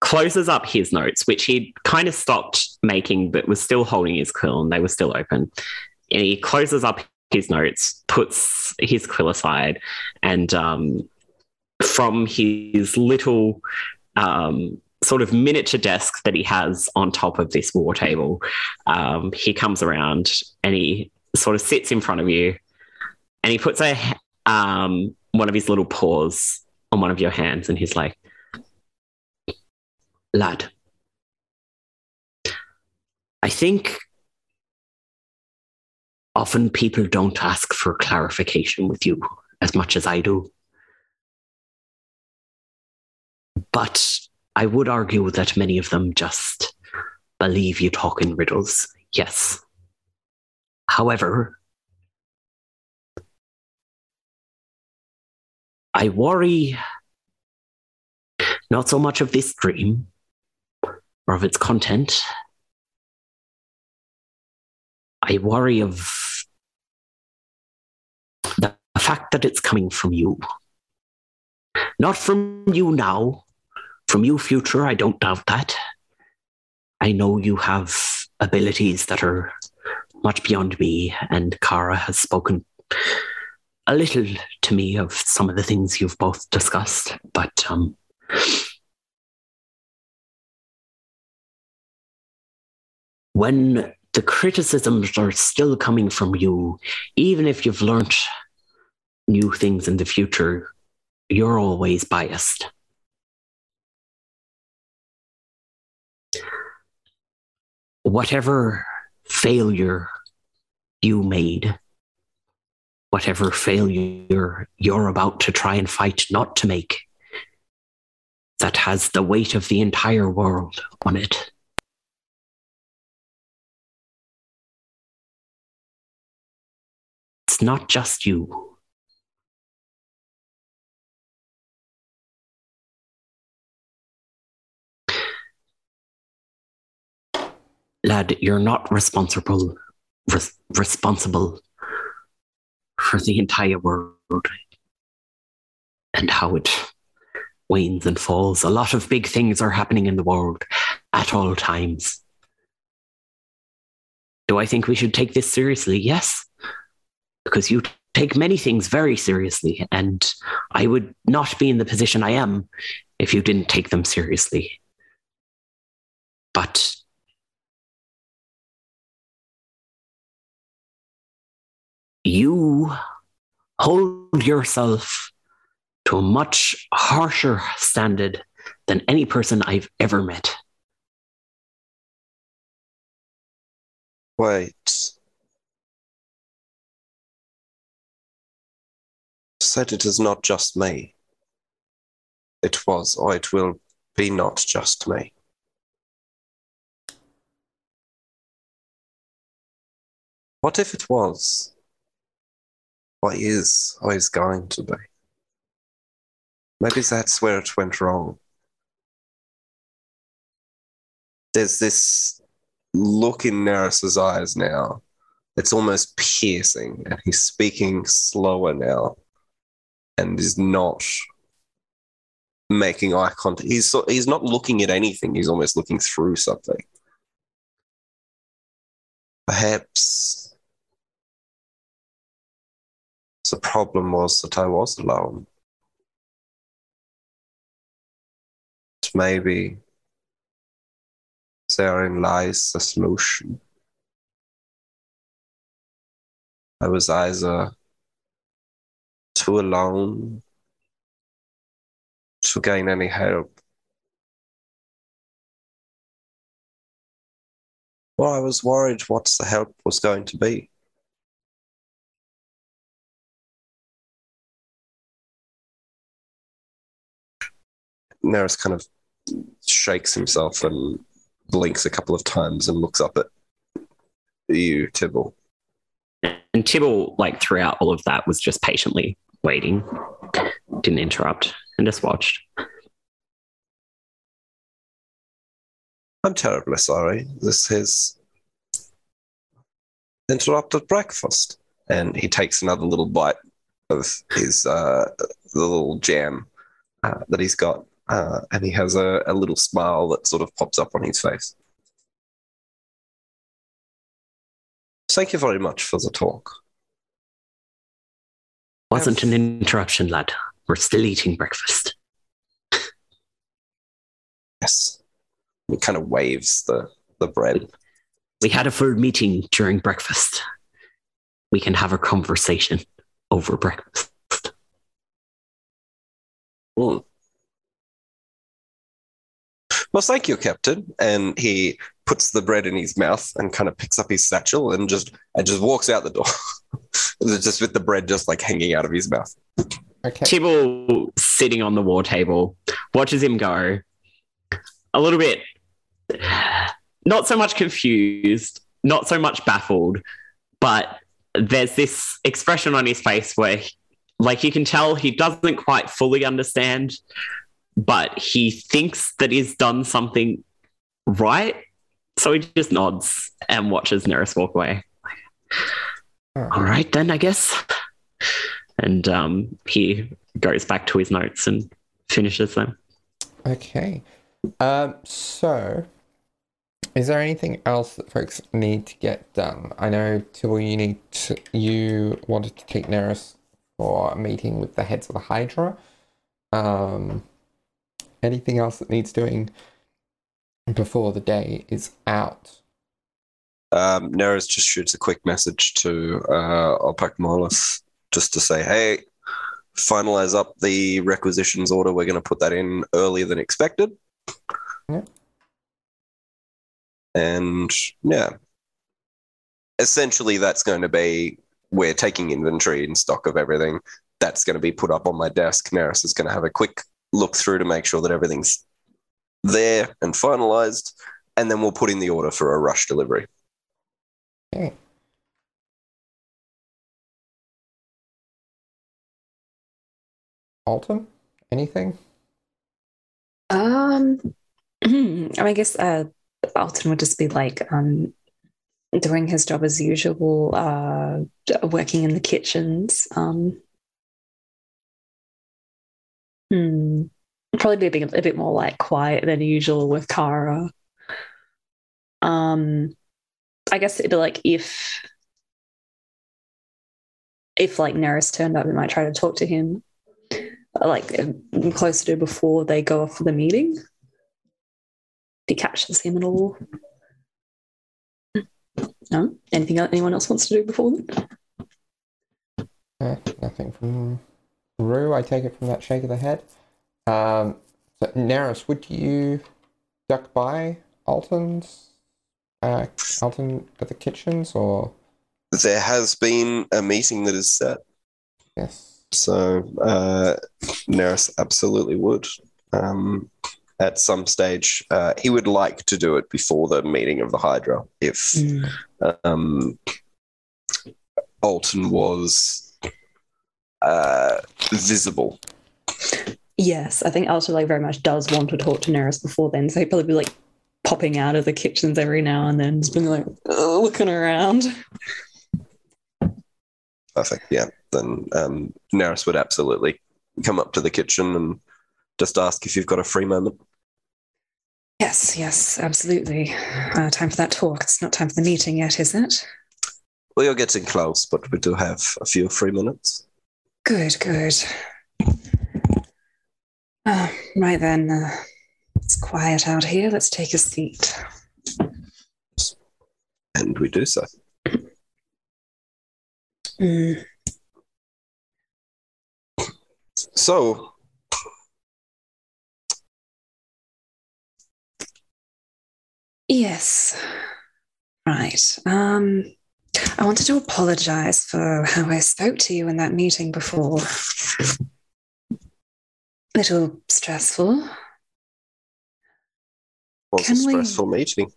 closes up his notes, which he'd kind of stopped making but was still holding his quill and they were still open. And he closes up his notes, puts his quill aside, and um, from his little um, sort of miniature desk that he has on top of this war table, um, he comes around and he sort of sits in front of you and he puts a um, one of his little paws on one of your hands and he's like, lad, I think often people don't ask for clarification with you as much as I do. But I would argue that many of them just believe you talk in riddles. Yes. However, I worry not so much of this dream or of its content. I worry of the fact that it's coming from you. Not from you now, from you future, I don't doubt that. I know you have abilities that are much beyond me, and Kara has spoken a little to me of some of the things you've both discussed, but um, when the criticisms are still coming from you, even if you've learnt new things in the future, you're always biased. Whatever failure you made, whatever failure you're about to try and fight not to make, that has the weight of the entire world on it. It's not just you. Lad, you're not responsible res- responsible for the entire world and how it wanes and falls. A lot of big things are happening in the world at all times. Do I think we should take this seriously? Yes, because you take many things very seriously, and I would not be in the position I am if you didn't take them seriously. But you hold yourself to a much harsher standard than any person I've ever met. Wait. Said it is not just me. It was, or it will be not just me. What if it was? Or is, or is going to be? Maybe that's where it went wrong. There's this look in Neris's eyes now. It's almost piercing, and he's speaking slower now. and is not making eye contact. He's so, he's not looking at anything. He's almost looking through something. Perhaps the problem was that I was alone. Maybe therein lies the solution. I was either too alone to gain any help. or I was worried what the help was going to be. Neris kind of shakes himself and blinks a couple of times and looks up at you, Tibble. And Tibble, like throughout all of that, was just patiently waiting, didn't interrupt, and just watched. I'm terribly sorry. This has interrupted breakfast. And he takes another little bite of his uh, the little jam uh, that he's got, uh, and he has a, a little smile that sort of pops up on his face. Thank you very much for the talk. Wasn't an interruption, lad. We're still eating breakfast. Yes. He kind of waves the, the bread. We had a full meeting during breakfast. We can have a conversation over breakfast. Mm. Well, thank you, Captain. And he puts the bread in his mouth and kind of picks up his satchel and just and just walks out the door. just with the bread just like hanging out of his mouth. Okay. Tibble, sitting on the war table, watches him go. A little bit, not so much confused, not so much baffled, but there's this expression on his face where, like, you can tell he doesn't quite fully understand, but he thinks that he's done something right. So he just nods and watches Neris walk away. All right, then, I guess. And um, he goes back to his notes and finishes them. Okay. Um, so, is there anything else that folks need to get done? I know, Tibble, you need to, you wanted to take Neris for a meeting with the heads of the Hydra. Um, anything else that needs doing before the day is out? Um, Neris just shoots a quick message to uh, Opak Mollis just to say, hey, finalize up the requisitions order. We're going to put that in earlier than expected. Yeah. And yeah, essentially, that's going to be we're taking inventory and stock of everything. That's going to be put up on my desk. Neris is going to have a quick look through to make sure that everything's there and finalized. And then we'll put in the order for a rush delivery. Okay. Alton, anything? Um, I mean, I guess uh, Alton would just be like um, doing his job as usual, uh, working in the kitchens. Um, hmm, probably be a bit, a bit more like quiet than usual with Kara. Um, I guess it'd be like if if like Neris turned up, we might try to talk to him like closer to before they go off for the meeting. If he catches him at all. No? Anything else anyone else wants to do before then? Uh, nothing from Rue. I take it from that shake of the head. Um, so Neris, would you duck by Alton's uh, Alton at the kitchens or There has been a meeting that is set. yes? So uh, Neris absolutely would. Um, at some stage, uh, he would like to do it before the meeting of the Hydra. If um, Alton was uh, visible, Yes, I think Alton very much does want to talk to Neris before then, so he'd probably be like popping out of the kitchens every now and then, just being like "Uh, looking around. perfect. Yeah, then um, Neris would absolutely come up to the kitchen and just ask if you've got a free moment. Yes, yes, absolutely. Uh, time for that talk. It's not time for the meeting yet, is it? Well, you're getting close, but we do have a few free minutes. Good, good. Uh, right then, uh, it's quiet out here. Let's take a seat. And we do so. Mm, So, yes. Right. Um, I wanted to apologize for how I spoke to you in that meeting before. Little stressful. was a Can we- stressful meeting.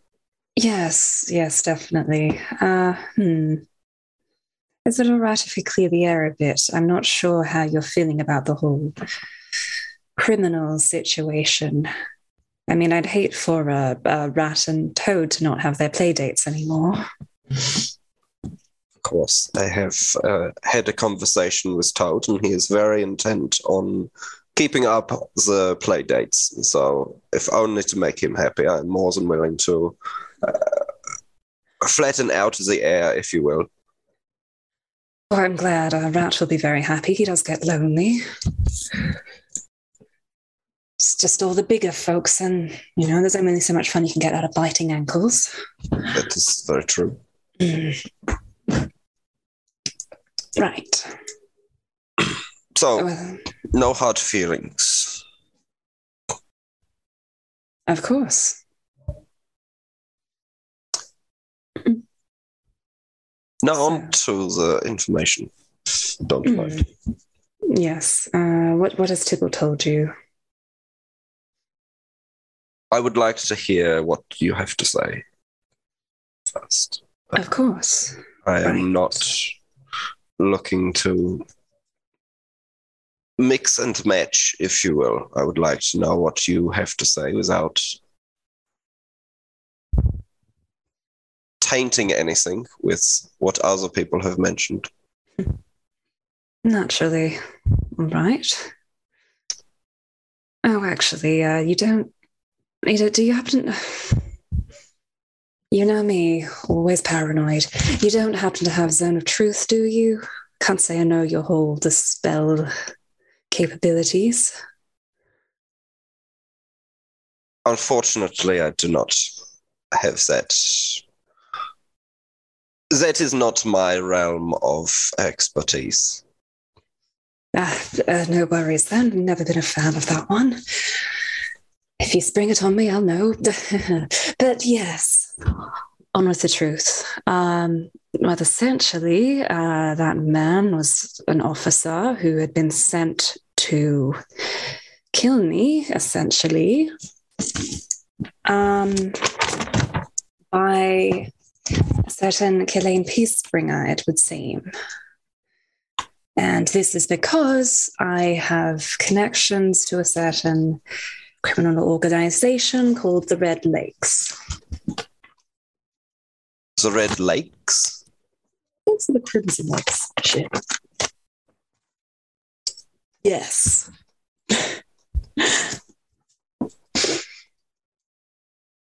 Yes, yes, definitely. Uh, hmm. Is it all right if we clear the air a bit? I'm not sure how you're feeling about the whole criminal situation. I mean, I'd hate for a, a rat and toad to not have their play dates anymore. Of course, I have uh, had a conversation with Toad, and he is very intent on keeping up the play dates. So, if only to make him happy, I'm more than willing to uh, flatten out the air, if you will. Oh, I'm glad. Uh, Rat will be very happy. He does get lonely. It's just all the bigger folks, and you know, there's only so much fun you can get out of biting ankles. That is very true. Mm. Right. So, Well, no hard feelings. of course. Now, So- on to the information. Don't Mm. mind. Yes. Uh, what what has Tibble told you? I would like to hear what you have to say first. Of course. I am Right. not looking to mix and match, if you will. I would like to know what you have to say without tainting anything with what other people have mentioned. Naturally. right? Oh, actually, uh, you don't. You don't, do you happen? You know me, always paranoid. You don't happen to have zone of truth, do you? Can't say I know your whole dispel capabilities. Unfortunately, I do not have that. That is not my realm of expertise. Ah, uh, no worries then. Never been a fan of that one. If you spring it on me, I'll know. but yes, on with the truth. Um, well, essentially, uh, that man was an officer who had been sent to kill me, essentially, um, by a certain Killeen Peacebringer, it would seem. And this is because I have connections to a certain criminal organization called the Red Lakes. The Red Lakes? It's the Crimson Lakes. Shit. Yes.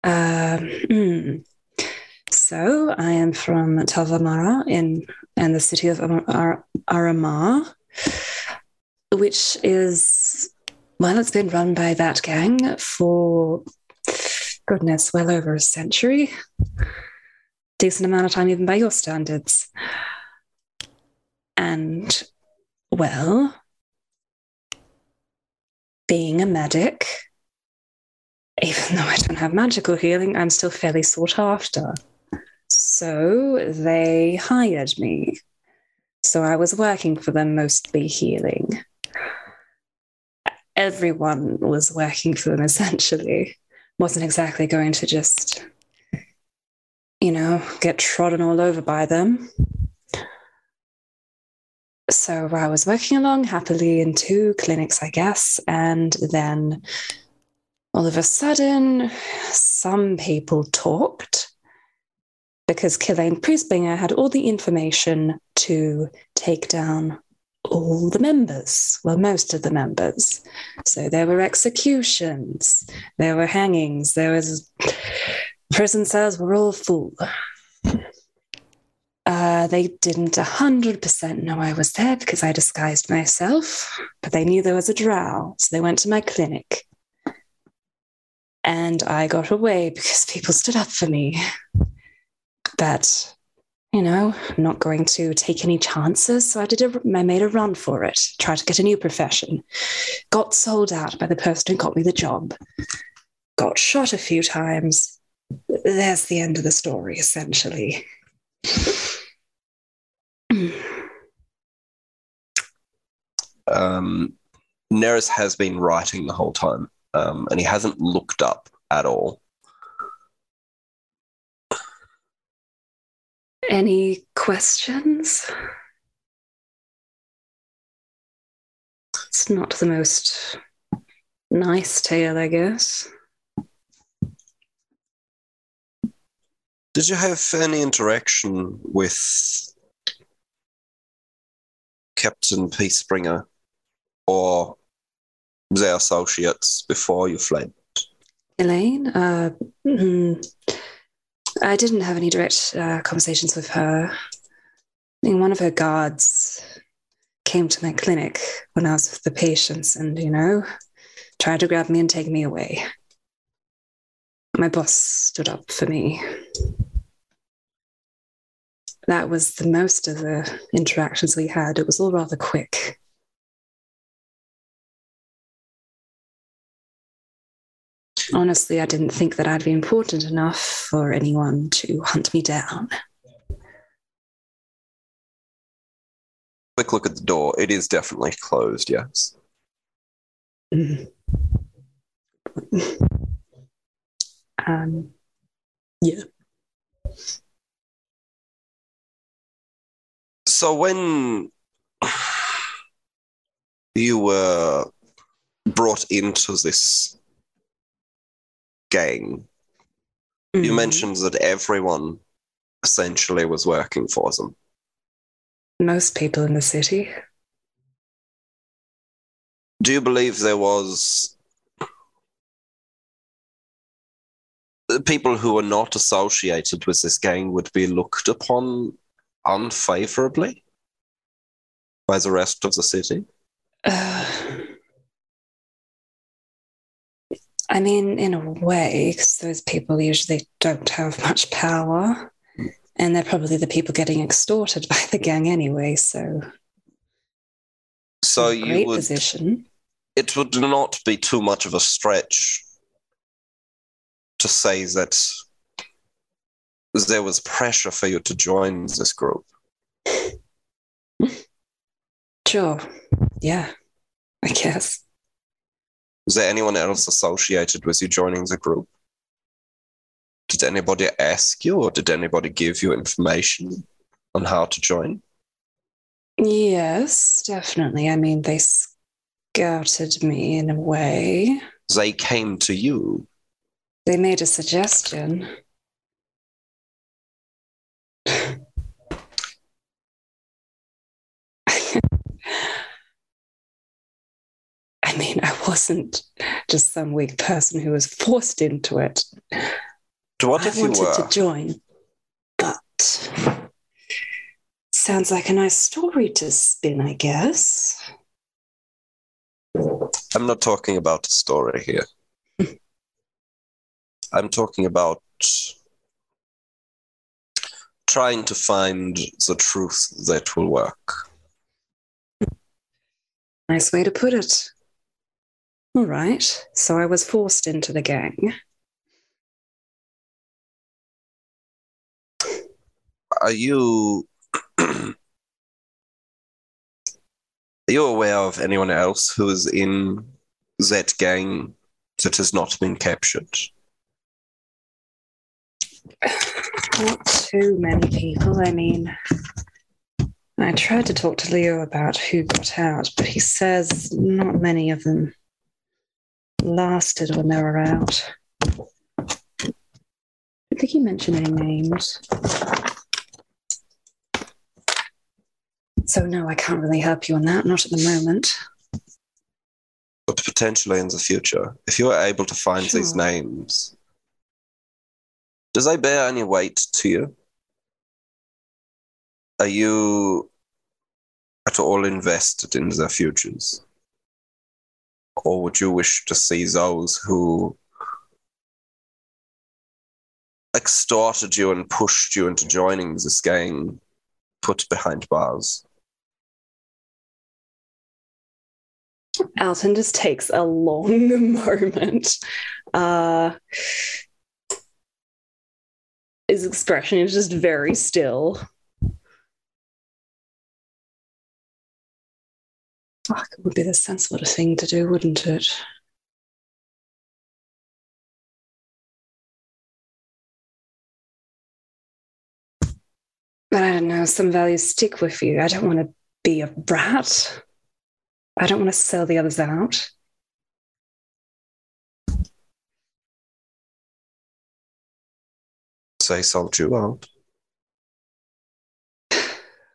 um, hmm. So I am from Tavamara in and the city of Ar- Ar- Aramar, which is well, it's been run by that gang for goodness, well over a century. Decent amount of time, even by your standards. And well, being a medic, even though I don't have magical healing, I'm still fairly sought after. So they hired me. So I was working for them, mostly healing. Everyone was working for them essentially. Wasn't exactly going to just, you know, get trodden all over by them. So I was working along happily in two clinics, I guess, and then all of a sudden, some people talked because Killeen Peacebringer had all the information to take down all the members, well, most of the members. So there were executions, there were hangings, there was prison cells were all full. Uh, they didn't 100% know I was there because I disguised myself, but they knew there was a drow. So they went to my clinic. And I got away because people stood up for me. But, you know, I'm not going to take any chances. So I did a, I made a run for it, tried to get a new profession. Got sold out by the person who got me the job. Got shot a few times. There's the end of the story, essentially. Um, Neris has been writing the whole time, um, and he hasn't looked up at all. Any questions? It's not the most nice tale, I guess. Did you have any interaction with Captain P. Peacebringer or their associates before you fled? Elaine, uh, mm, I didn't have any direct uh, conversations with her. I think one of her guards came to my clinic when I was with the patients and, you know, tried to grab me and take me away. My boss stood up for me. That was the most of the interactions we had. It was all rather quick. Honestly, I didn't think that I'd be important enough for anyone to hunt me down. Quick look at the door. It is definitely closed, yes. Mm. um, yeah. So when you were brought into this gang, you Mhm. mentioned that everyone essentially was working for them. most people in the city. Do you believe there was people who were not associated with this gang would be looked upon unfavorably by the rest of the city? Uh, I mean, in a way, because those people usually don't have much power. And they're probably the people getting extorted by the gang anyway, so So you would position. it would not be too much of a stretch to say that there was pressure for you to join this group. Sure. Yeah, I guess. Was there anyone else associated with you joining the group? Did anybody ask you, or did anybody give you information on how to join? Yes, definitely. I mean, they scouted me in a way. They came to you. They made a suggestion. I mean, I wasn't just some weak person who was forced into it. What I if you wanted were? to join, but sounds like a nice story to spin, I guess. I'm not talking about a story here. I'm talking about trying to find the truth that will work. Nice way to put it. All right, so I was forced into the gang. Are you are you aware of anyone else who is in that gang that has not been captured? Not too many people. I mean, I tried to talk to Leo about who got out, but he says not many of them lasted when they were out. I think he mentioned any names. So, no, I can't really help you on that, not at the moment. But potentially in the future, if you are able to find these names, does they bear any weight to you? Are you at all invested in their futures? Or would you wish to see those who extorted you and pushed you into joining this gang put behind bars? Alton just takes a long moment. Uh, his expression is just very still. Fuck, it would be the sensible thing to do, wouldn't it? But I don't know, some values stick with you. I don't want to be a brat. I don't want to sell the others out. Say something you won't.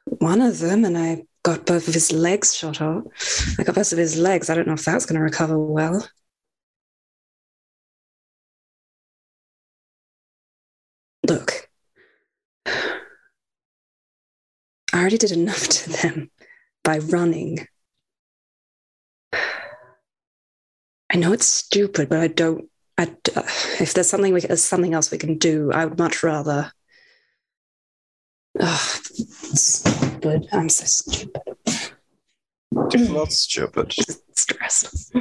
One of them, and I got both of his legs shot off. I got both of his legs. I don't know if that's going to recover well. Look, I already did enough to them by running. I know it's stupid, but I don't. I, if there's something we, there's something else we can do, I would much rather. Ugh, stupid. I'm so stupid. Not stupid. Stressed.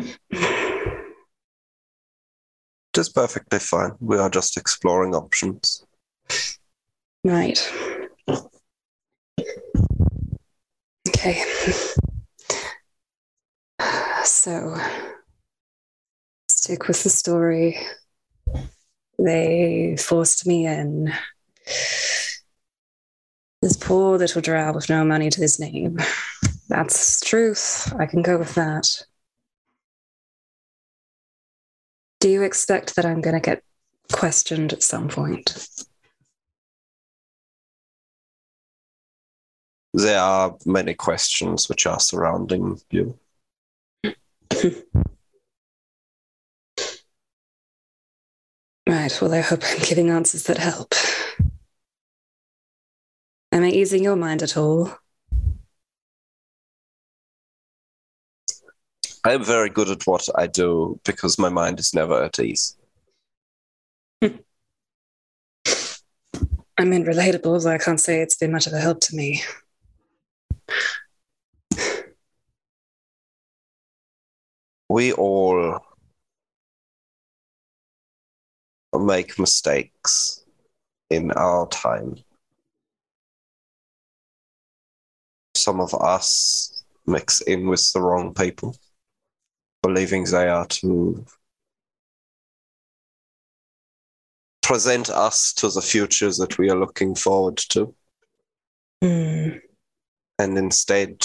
Just perfectly fine. We are just exploring options. Right. Okay. So, stick with the story. They forced me in. This poor little drow with no money to his name. That's truth. I can go with that. Do you expect that I'm going to get questioned at some point? There are many questions which are surrounding you. Right. Well, I hope I'm giving answers that help. Am I easing your mind at all? I am very good at what I do because my mind is never at ease. I mean, relatable, though I can't say it's been much of a help to me. We all make mistakes in our time. Some of us mix in with the wrong people, believing they are to present us to the futures that we are looking forward to. Hmm. and instead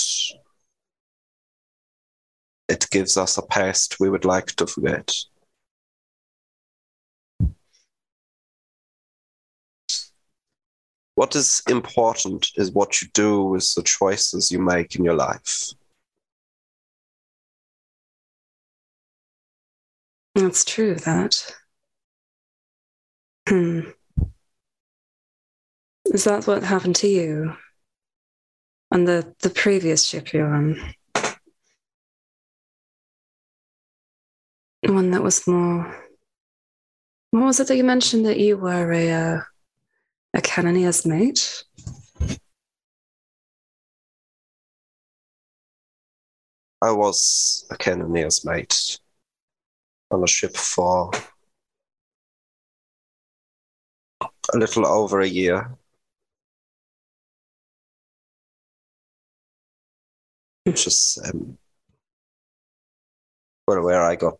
it gives us a past we would like to forget. What is important is what you do with the choices you make in your life. That's true, that. Hmm. Is that what happened to you? On the, the previous ship you were on? One that was more. What was it that you mentioned that you were a uh, a Cannoneer's mate? I was a Cannoneer's mate on a ship for a little over a year. Which is um, where I got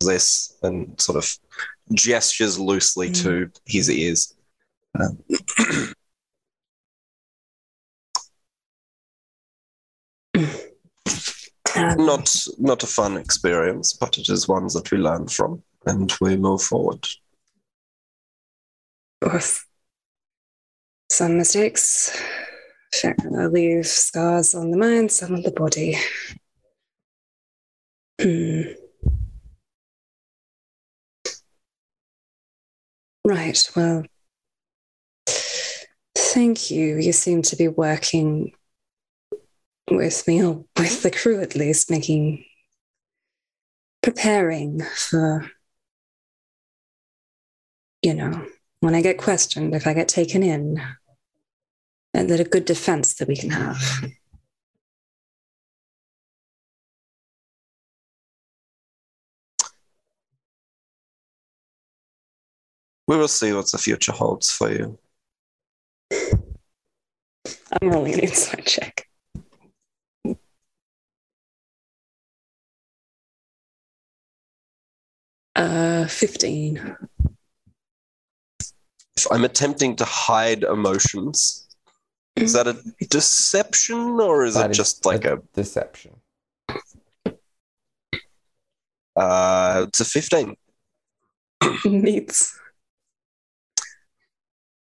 this and sort of gestures loosely to his ears. Um, not not a fun experience, but it is one that we learn from and we move forward. Of course. Some mistakes. Leave scars on the mind, some on the body. Hmm. Right, well, thank you. You seem to be working with me, or with the crew at least, making, preparing for, you know, when I get questioned, if I get taken in, and that a good defense that we can have. We will see what the future holds for you. I'm rolling an insight check. Uh, 15. If I'm attempting to hide emotions, is that a deception or is That it is just like a deception? uh it's a 15. Meets.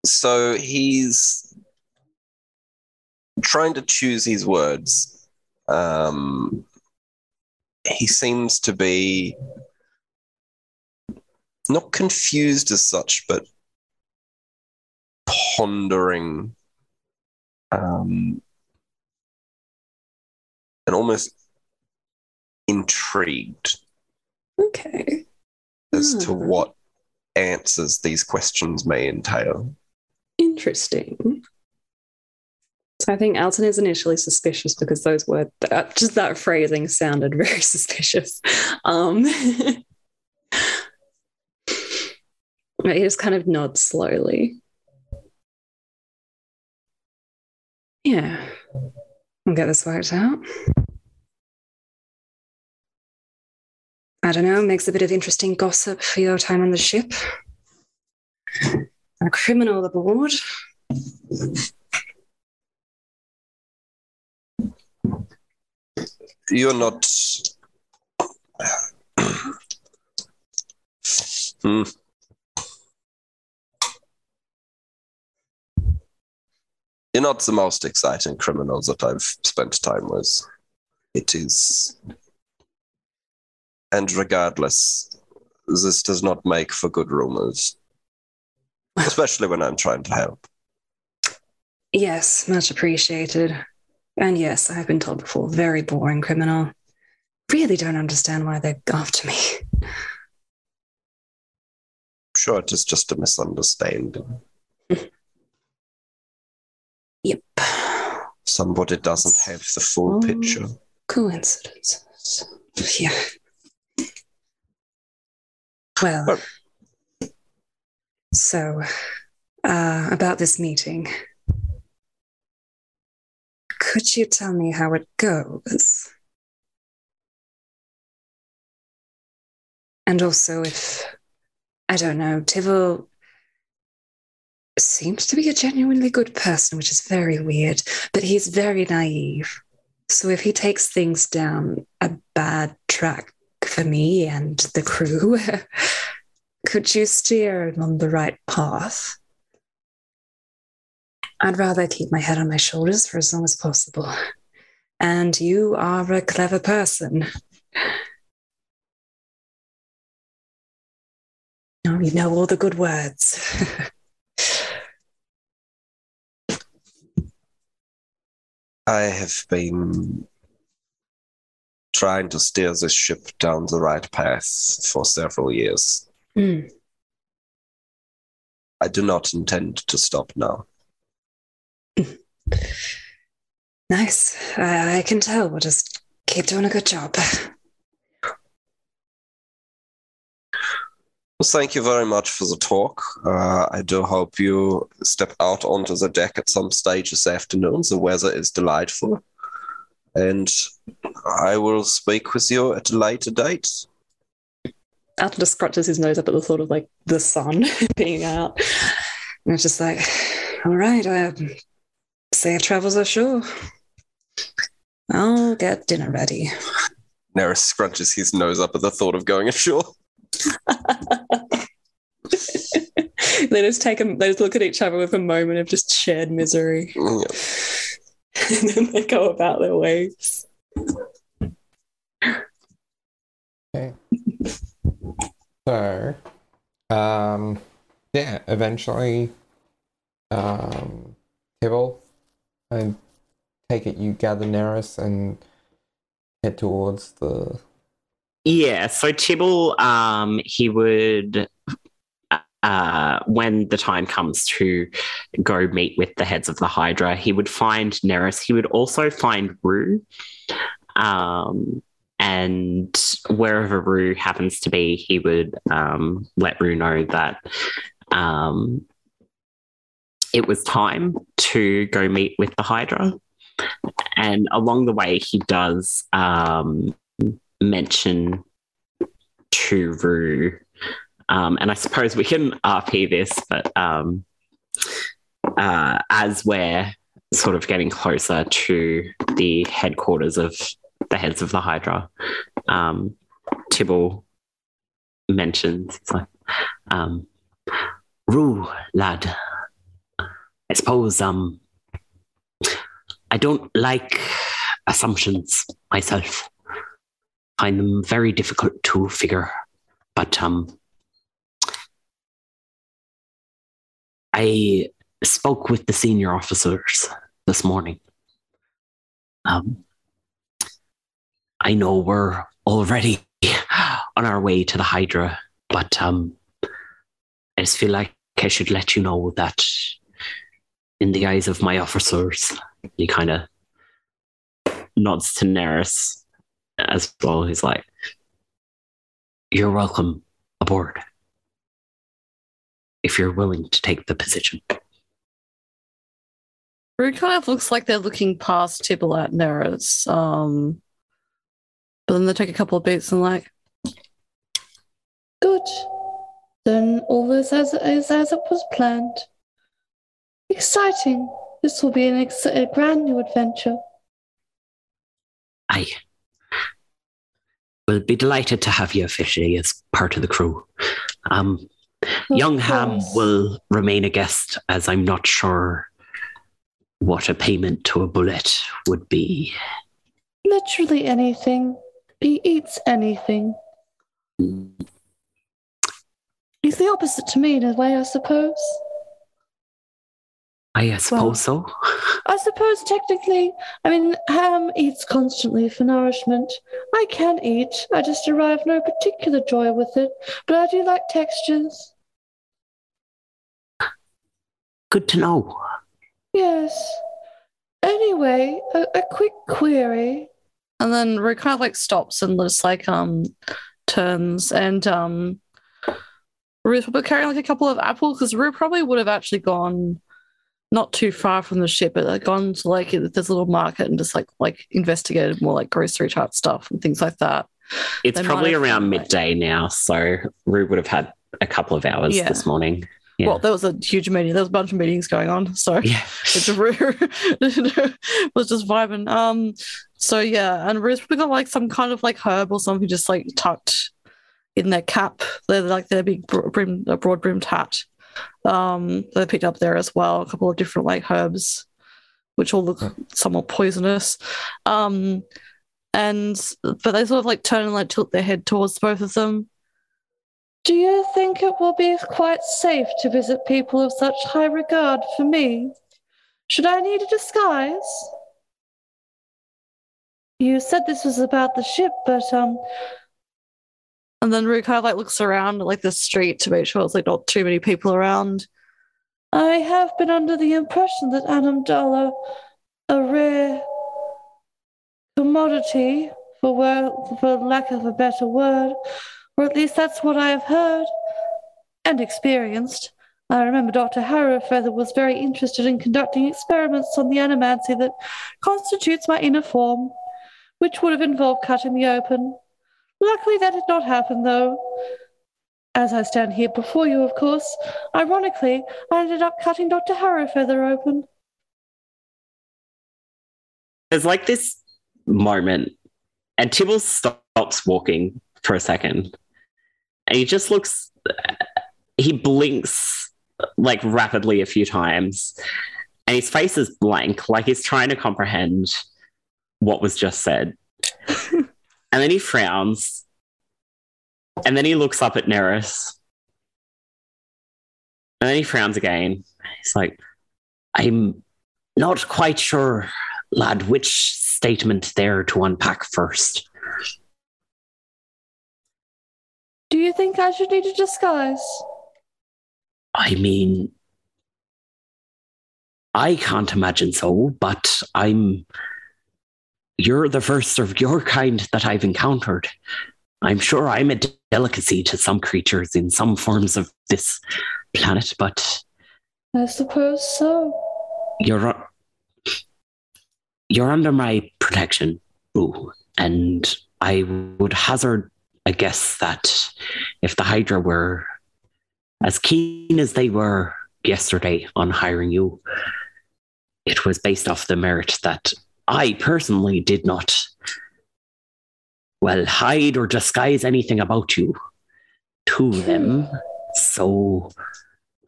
So he's trying to choose his words. Um he seems to be not confused as such, but pondering um, and almost intrigued Okay. as to Hmm. what answers these questions may entail. Interesting. So I think Alton is initially suspicious because those words, uh, just that phrasing sounded very suspicious. Um, he just kind of nods slowly. Yeah, I'll get this worked out. I don't know, makes a bit of interesting gossip for your time on the ship. A criminal aboard. You're not. Hmm. You're not the most exciting criminal that I've spent time with. It is. And regardless, this does not make for good rumors, especially when I'm trying to help. Yes, much appreciated. And yes, I've been told before, very boring criminal. Really don't understand why they're after me. Sure, it is just a misunderstanding. Yep. Somebody doesn't have the full Oh. picture. Coincidences. Yeah. Well, so uh, about this meeting. Could you tell me how it goes? And also, if I don't know, Tibble seems to be a genuinely good person, which is very weird, but he's very naive. So if he takes things down a bad track for me and the crew, could you steer him on the right path? I'd rather keep my head on my shoulders for as long as possible. And you are a clever person. Oh, you know all the good words. I have been trying to steer this ship down the right path for several years. Hmm. I do not intend to stop now. Nice. I, I can tell. We'll just keep doing a good job. Well, thank you very much for the talk. Uh, I do hope you step out onto the deck at some stage this afternoon. The weather is delightful. And I will speak with you at a later date. Alton just scratches his nose up at the thought of like the sun being out. And it's just like, all right, uh, safe travels ashore. I'll get dinner ready. Neris scrunches his nose up at the thought of going ashore. they just take a, they just look at each other with a moment of just shared misery. Yeah. and then they go about their ways. Okay. so, um, yeah, eventually, um, Tibble, I take it you gather Neris and head towards the. Yeah, so Tibble, um, he would, uh, when the time comes to go meet with the heads of the Hydra, he would find Neris. He would also find Rue. Um, and wherever Rue happens to be, he would um, let Rue know that um, it was time to go meet with the Hydra. And along the way, he does um, mention to Rue, um, and I suppose we can RP this, but um, uh, as we're sort of getting closer to the headquarters of the heads of the Hydra, um, Tibble mentions, it's like, Rue, lad, I suppose um, I don't like assumptions myself. Find them very difficult to figure, but um, I spoke with the senior officers this morning. Um, I know we're already on our way to the Hydra, but um, I just feel like I should let you know that in the eyes of my officers, he kind of nods to Neris as well. He's like, You're welcome aboard if you're willing to take the position. Rue kind of looks like they're looking past Tibble at Neris. Um, but then they take a couple of beats and like, good. Then all this as is as it was planned. Exciting. This will be an ex- a grand new adventure. I will be delighted to have you officially as part of the crew. Um, Of young Ham will remain a guest, as I'm not sure what a payment to a bullet would be. Literally anything. He eats anything. He's the opposite to me in a way, I suppose. I suppose so. I suppose technically, I mean, ham eats constantly for nourishment. I can eat, I just derive no particular joy with it, but I do like textures. Good to know. Yes. Anyway, a, a quick query. And then Rue kind of like stops and just like um turns and um Rue's probably carrying like a couple of apples because Rue probably would have actually gone not too far from the ship, but like gone to like this little market and just like like investigated more like grocery type stuff and things like that. It's They probably around like- midday now, so Rue would have had a couple of hours Yeah. this morning. Yeah. Well, there was a huge meeting. There was a bunch of meetings going on. So yeah. it's Rue was just vibing. Um, so yeah, and Rue's probably got like some kind of like herb or something just like tucked in their cap. They're like their big brim, a broad brimmed hat. Um, they picked up there as well. A couple of different like herbs, which all look somewhat poisonous. Um, and but they sort of like turn and like tilt their head towards both of them. Do you think it will be quite safe to visit people of such high regard for me? Should I need a disguise? You said this was about the ship, but um. And then Rue kind of like looks around like the street to make sure it's like not too many people around. I have been under the impression that Anamdala, a rare commodity, for for lack of a better word, or at least that's what I have heard and experienced. I remember Dr. Harrowfeather was very interested in conducting experiments on the animancy that constitutes my inner form, which would have involved cutting me open. Luckily, that did not happen, though. As I stand here before you, of course, ironically, I ended up cutting Dr. Harrowfeather open. There's like this moment, and Tibble stops walking for a second, and he just looks. He blinks like rapidly a few times, and his face is blank, like he's trying to comprehend what was just said. And then he frowns, and then he looks up at Neris, and then he frowns again. He's like, I'm not quite sure, lad, which statement there to unpack first. Do you think I should need a disguise? I mean, I can't imagine so, but I'm. You're the first of your kind that I've encountered. I'm sure I'm a delicacy to some creatures in some forms of this planet, but I suppose so. you're you're under my protection, Ooh, and I would hazard a guess that if the Hydra were as keen as they were yesterday on hiring you, it was based off the merit that I personally did not well hide or disguise anything about you to them. So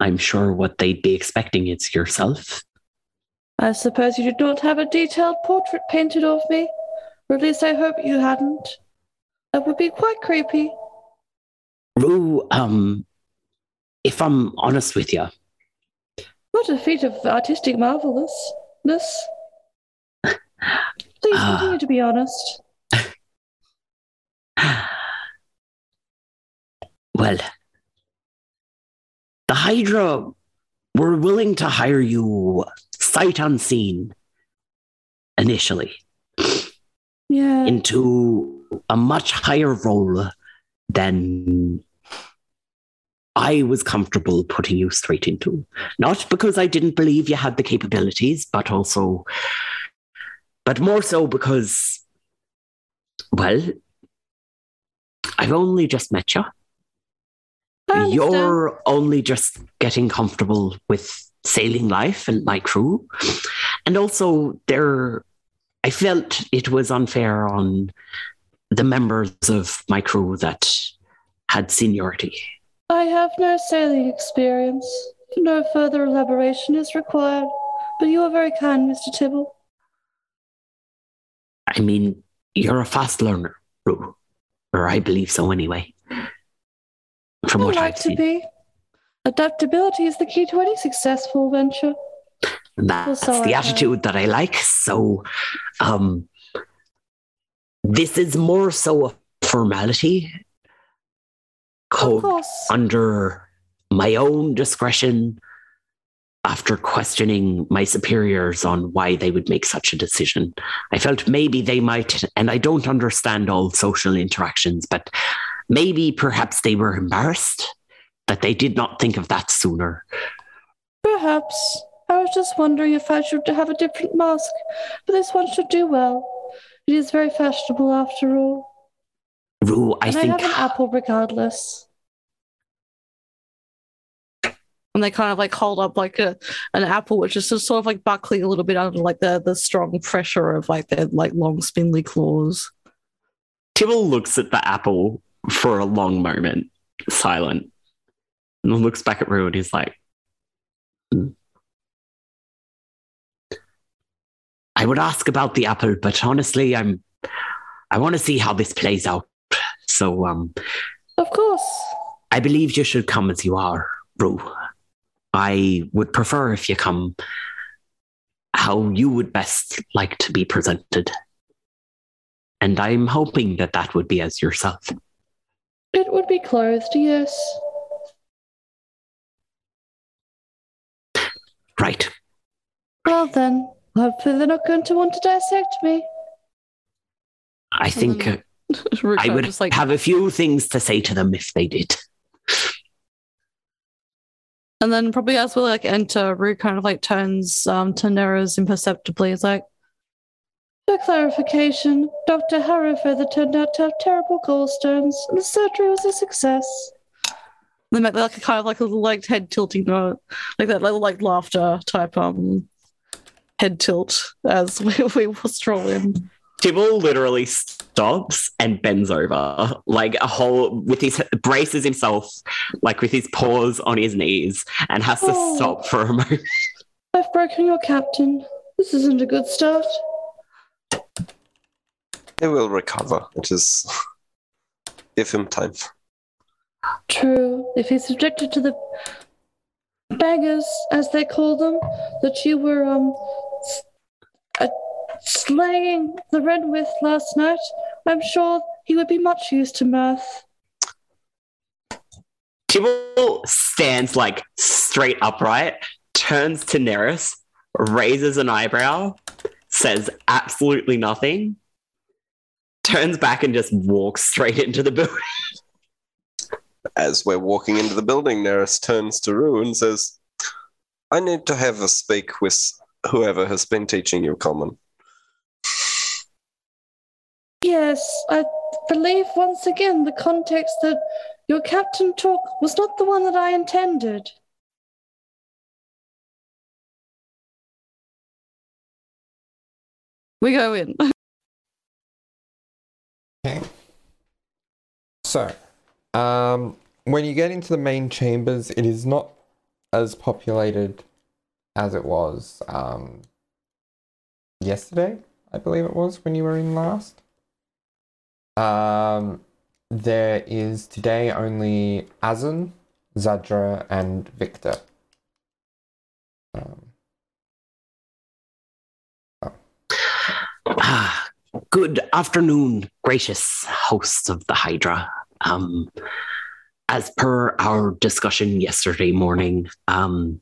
I'm sure what they'd be expecting is yourself. I suppose you did not have a detailed portrait painted of me. Or at least I hope you hadn't. That would be quite creepy. Rue, um, if I'm honest with you, What a feat of artistic marvelousness. Please Ah. continue to be honest. well, the Hydra were willing to hire you sight unseen initially Yeah. into a much higher role than I was comfortable putting you straight into. Not because I didn't believe you had the capabilities, but also, but more so because, well, I've only just met you. You're only just getting comfortable with sailing life and my crew. And also, there, I felt it was unfair on the members of my crew that had seniority. I have no sailing experience. No further elaboration is required. But you are very kind, Mr. Tibble. I mean, you're a fast learner, Rue. Or I believe so anyway. From I what like I've to seen. be. Adaptability is the key to any successful venture. And that's so the attitude that I like. So, um, this is more so a formality. Code course. under my own discretion after questioning my superiors on why they would make such a decision. I felt maybe they might, and I don't understand all social interactions, but maybe perhaps they were embarrassed that they did not think of that sooner. Perhaps. I was just wondering if I should have a different mask, but this one should do well. It is very fashionable after all. Rue, I and I think have an apple regardless. And they kind of like hold up like a an apple, which is just sort of like buckling a little bit under like the the strong pressure of like their like long spindly claws. Tibble looks at the apple for a long moment, silent, and then looks back at Rue and he's like, "Hmm." I would ask about the apple, but honestly, I'm I want to see how this plays out. So um Of course. I believe you should come as you are, Rue. I would prefer if you come how you would best like to be presented. And I'm hoping that that would be as yourself. It would be clothed, yes. Right. Well then, hopefully they're not going to want to dissect me. I think uh, I would just like have a few things to say to them if they did. And then probably as we like enter, Rue kind of like turns um, to Neris imperceptibly. It's like, for clarification, Dr. Harrowfeather turned out to have terrible gallstones, and the surgery was a success. They make like a kind of like a little like head tilting note, like that little like laughter type um head tilt as we, we stroll in. Tibble literally stops and bends over, like a whole with his braces himself, like with his paws on his knees, and has to Oh. stop for a moment. I've broken your captain. This isn't a good start. He will recover. It is. Give him time. True. If he's subjected to the beggars, as they call them, that you were um s- slaying the red with last night, I'm sure he would be much used to mirth. Tibble stands like straight upright, turns to Neris, raises an eyebrow, says absolutely nothing, turns back and just walks straight into the building. As we're walking into the building, Neris turns to Rue and says, I need to have a speak with whoever has been teaching you common. Yes, I believe once again the context that your captain took was not the one that I intended. We go in. Okay. So, um, when you get into the main chambers, it is not as populated as it was um, yesterday, I believe it was, when you were in last. Um, there is today only Azan, Zadra, and Victor. Um, Ah, good afternoon, gracious hosts of the Hydra. Um, as per our discussion yesterday morning, um,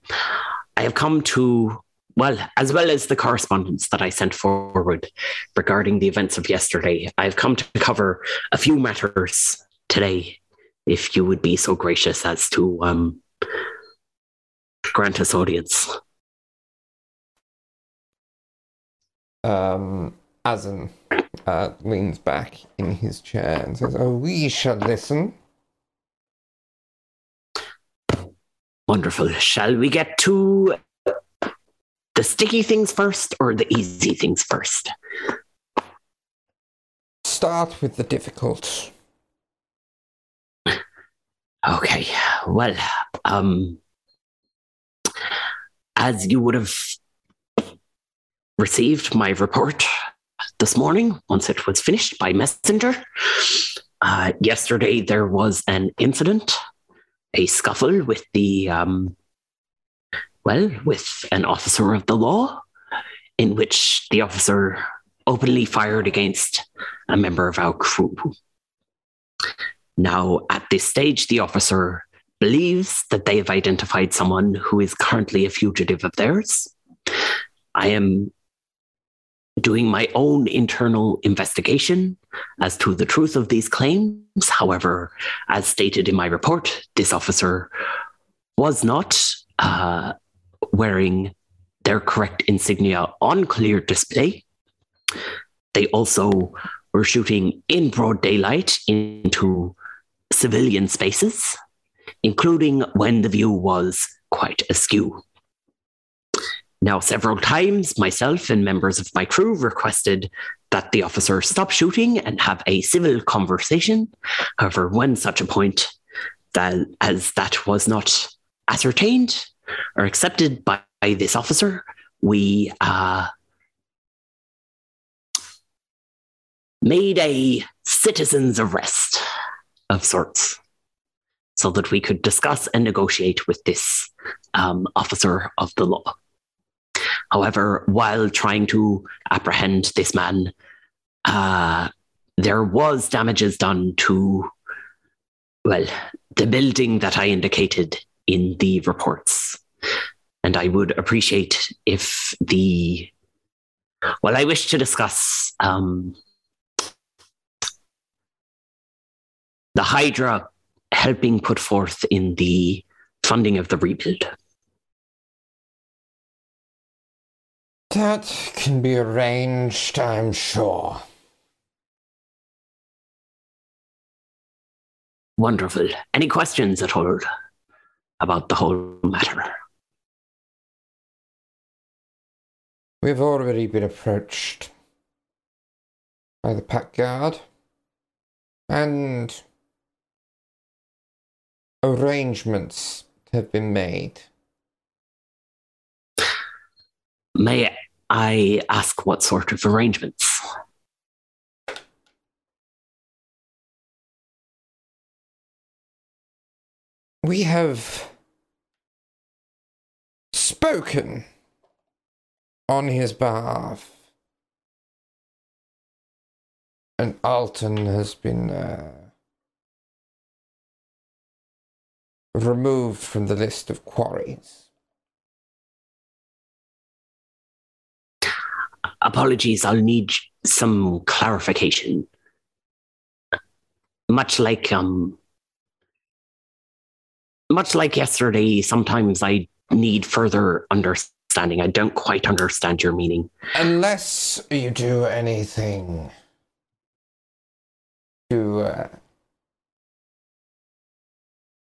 I have come to, well, as well as the correspondence that I sent forward regarding the events of yesterday, I've come to cover a few matters today, if you would be so gracious as to um, grant us audience. um, Azan uh, leans back in his chair and says, Oh, we shall listen. Wonderful. Shall we get to the sticky things first or the easy things first? Start with the difficult. Okay. Well, um, as you would have received my report this morning once it was finished by messenger, uh, yesterday there was an incident, a scuffle with the, um, well, with an officer of the law, in which the officer openly fired against a member of our crew. Now, at this stage, the officer believes that they have identified someone who is currently a fugitive of theirs. I am doing my own internal investigation as to the truth of these claims. However, as stated in my report, this officer was not uh, wearing their correct insignia on clear display. They also were shooting in broad daylight into civilian spaces, including when the view was quite askew. Now, several times, myself and members of my crew requested that the officer stop shooting and have a civil conversation. However, when such a point that as that was not ascertained or accepted by this officer, we uh, made a citizen's arrest of sorts so that we could discuss and negotiate with this um, officer of the law. However, while trying to apprehend this man, uh, there was damages done to, well, the building that I indicated in the reports. And I would appreciate if the, well, I wish to discuss um, the Hydra helping put forth in the funding of the rebuild. That can be arranged, I'm sure. Wonderful. Any questions at all about the whole matter? We've already been approached by the Pact Guard, and arrangements have been made. May I ask what sort of arrangements? We have spoken on his behalf. And Alton has been uh, removed from the list of quarries. Apologies, I'll need some clarification. Much like um much like yesterday, sometimes I need further understanding. I don't quite understand your meaning. Unless you do anything to uh,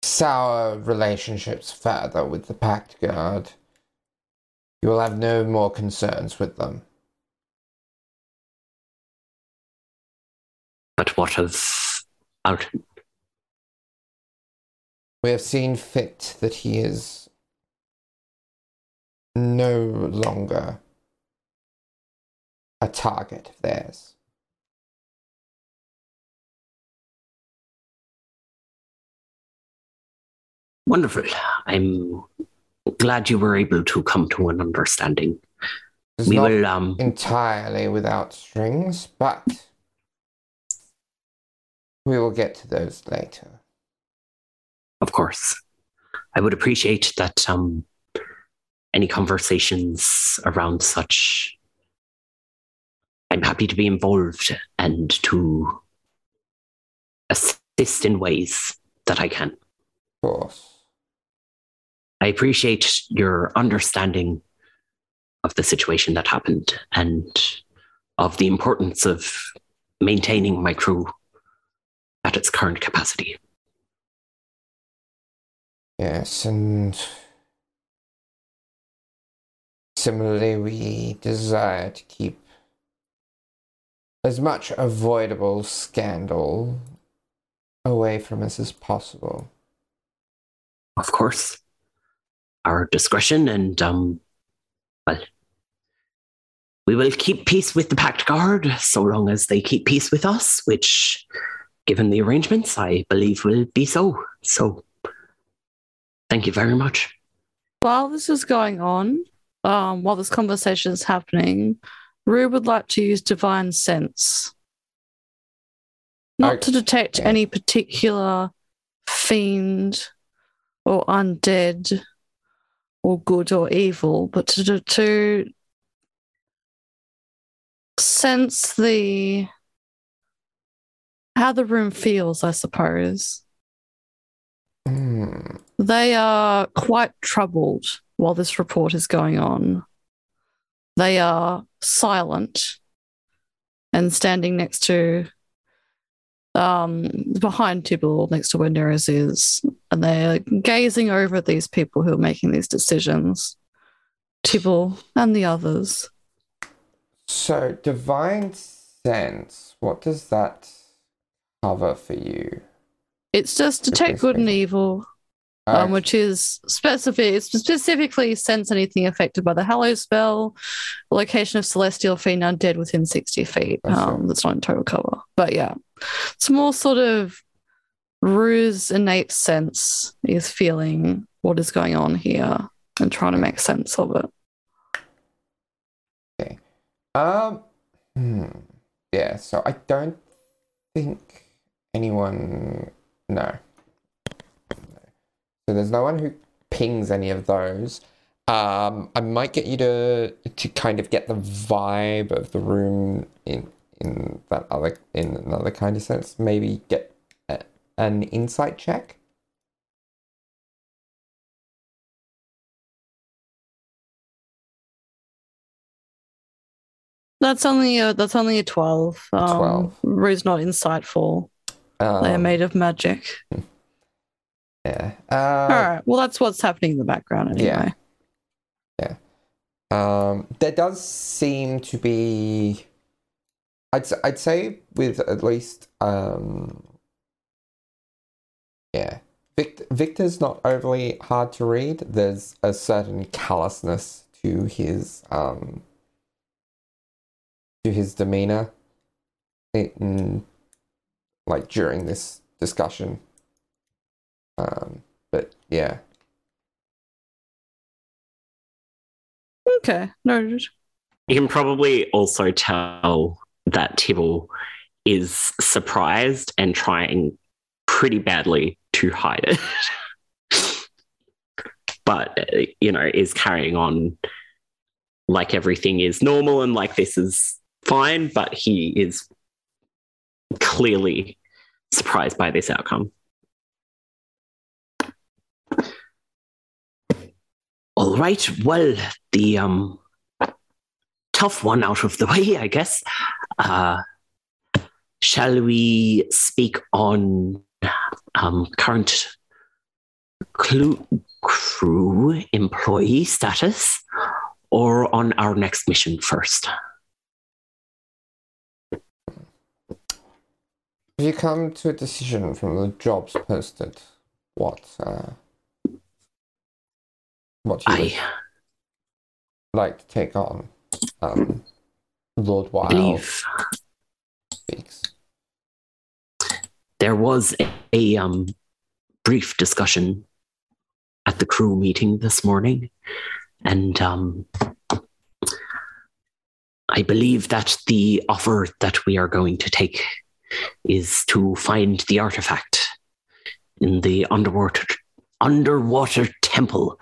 sour relationships further with the Pact Guard, you will have no more concerns with them. But what of Alton? We have seen fit that he is no longer a target of theirs. Wonderful. I'm glad you were able to come to an understanding. It's we will um entirely without strings, but we will get to those later. Of course. I would appreciate that um any conversations around such I'm happy to be involved and to assist in ways that I can. Of course. I appreciate your understanding of the situation that happened and of the importance of maintaining my crew at its current capacity. Yes, and similarly, we desire to keep as much avoidable scandal away from us as possible. Of course, our discretion and, um, well, we will keep peace with the Pact Guard so long as they keep peace with us, which, given the arrangements, I believe will be so. So, thank you very much. While this is going on, um, while this conversation is happening, Rue would like to use divine sense. Not to detect any particular fiend or undead or good or evil, but to, to sense the how the room feels, I suppose. Hmm. They are quite troubled while this report is going on. They are silent and standing next to, um, behind Tibble, next to where Neris is, and they're gazing over at these people who are making these decisions. Tibble and the others. So, divine sense, what does that cover for you? It's just detect good and evil, um, which is specific. Specifically sense anything affected by the Hallow spell, location of celestial fiend undead within sixty feet. That's Um, that's not in total cover, but yeah, it's more sort of Rue's innate sense is feeling what is going on here and trying to make sense of it. Um, hmm. Yeah, so I don't think anyone. No. So there's no one who pings any of those. Um, I might get you to to kind of get the vibe of the room in in that other in another kind of sense. Maybe get a, an insight check. That's only a that's only a twelve. Um, 12. Rue's not insightful. Um, They are made of magic. Yeah. All Uh, right. Well, that's what's happening in the background anyway. Yeah. Um, there does seem to be, I'd I'd say with at least um, yeah, Victor, Victor's not overly hard to read. There's a certain callousness to his um to his demeanor in like during this discussion. Um, but yeah, Okay, noted. You can probably also tell that Tibble is surprised and trying pretty badly to hide it. but, uh, you know, is carrying on like everything is normal and like this is fine, but he is clearly surprised by this outcome. All right. Well, the um tough one out of the way, I guess. Uh, shall we speak on um, current crew employee status or on our next mission first? You come to a decision from the jobs posted? What uh, what you would I like to take on? Um, Lord Wild speaks. there was a, a um, brief discussion at the crew meeting this morning, and um, I believe that the offer that we are going to take is to find the artifact in the underwater underwater temple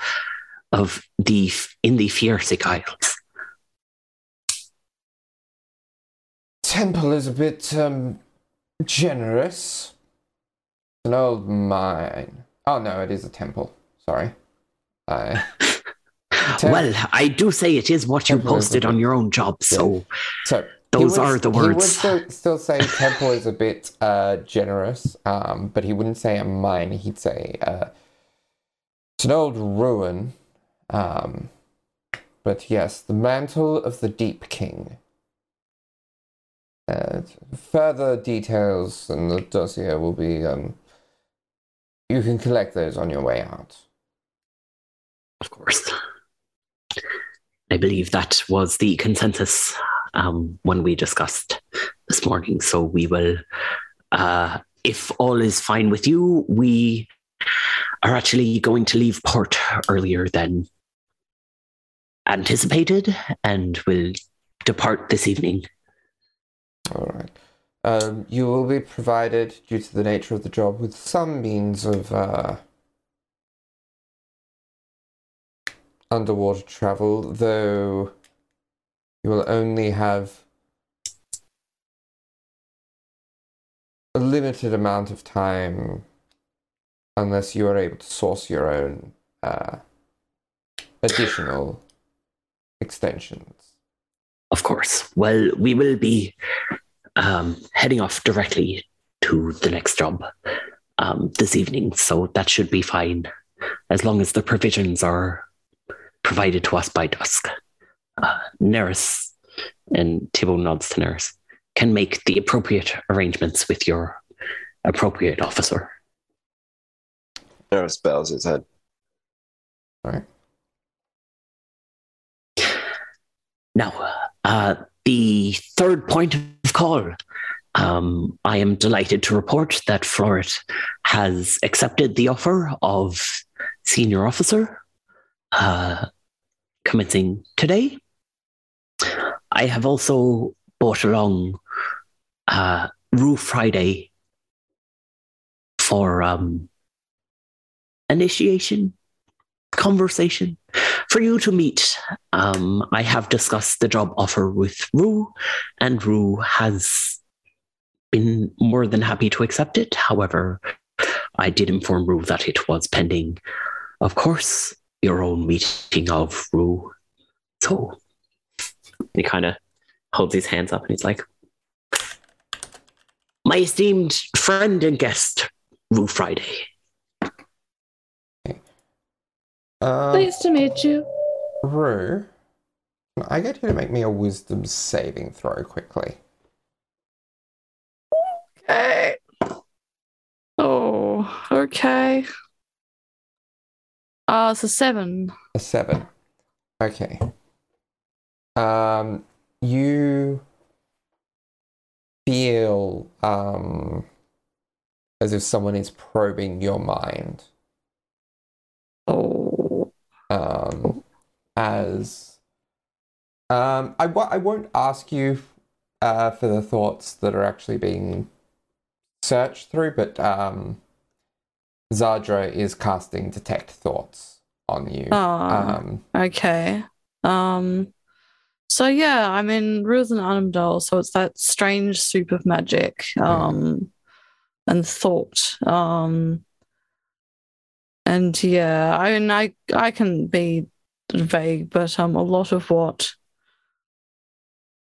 of the in the Fiersic Isles. Temple is a bit um, generous. An old mine. Oh no, it is a temple. Sorry. Uh, well, I do say it is what you posted on your own job, so so those would- are the words. He would still, still say temple is a bit uh, generous, um, but he wouldn't say a mine. He'd say uh, it's an old ruin. Um, but yes, the mantle of the Deep King. Uh, further details in the dossier will be. Um, you can collect those on your way out. Of course. I believe that was the consensus um, when we discussed this morning. So we will, uh, if all is fine with you, we are actually going to leave port earlier than anticipated and will depart this evening. All right. Um, you will be provided, due to the nature of the job, with some means of uh, underwater travel, though you will only have a limited amount of time unless you are able to source your own uh, additional extensions. Of course. Well, we will be um, heading off directly to the next job um, this evening, so that should be fine as long as the provisions are provided to us by dusk. Uh, Neris and Tibble nods to Neris can make the appropriate arrangements with your appropriate officer. Neris bows his head. All right. Now, uh, the third point of call. Um, I am delighted to report that Floret has accepted the offer of senior officer uh, commencing today. I have also brought along uh, Rue Friday for um, initiation conversation for you to meet. Um, I have discussed the job offer with Rue, and Rue has been more than happy to accept it. However, I did inform Rue that it was pending, of course, your own meeting of Rue. So he kind of holds his hands up and he's like, My esteemed friend and guest, Rue Friday. Um, Nice to meet you. Rue, I get you to make me a wisdom saving throw quickly? Okay. Oh, okay. Uh, it's a seven. A seven. Okay. Um, you feel um, as if someone is probing your mind. Oh. Um, as um, I w- I won't ask you uh, for the thoughts that are actually being searched through, but um, Zadra is casting detect thoughts on you. Ah. Um, Okay. Um so yeah, I'm in Rules and Arnhem so it's that strange soup of magic um and thought. Um and yeah, I mean I I can be vague, but um a lot of what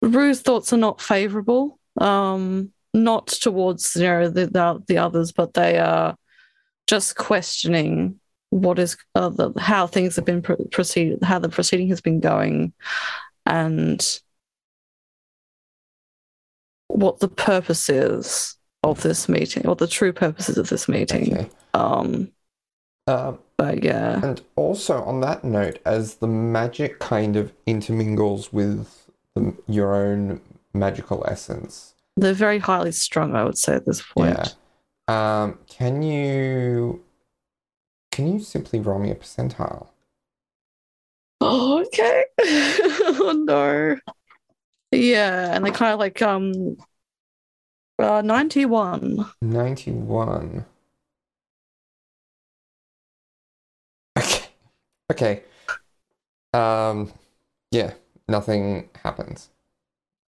Rue's thoughts are not favorable. Um not towards you know the the, the others, but they are just questioning what is uh, the, how things have been pro- proceed how the proceeding has been going and what the purpose is of this meeting what the true purposes of this meeting okay. um Um, but yeah And also on that note, as the magic kind of intermingles with the, your own magical essence, they're very highly strung i would say at this point yeah. Um, can you can you simply roll me a percentile? oh okay oh no yeah and they kind of like um uh 91 Ninety one. Okay. Okay. Um, yeah. Nothing happens.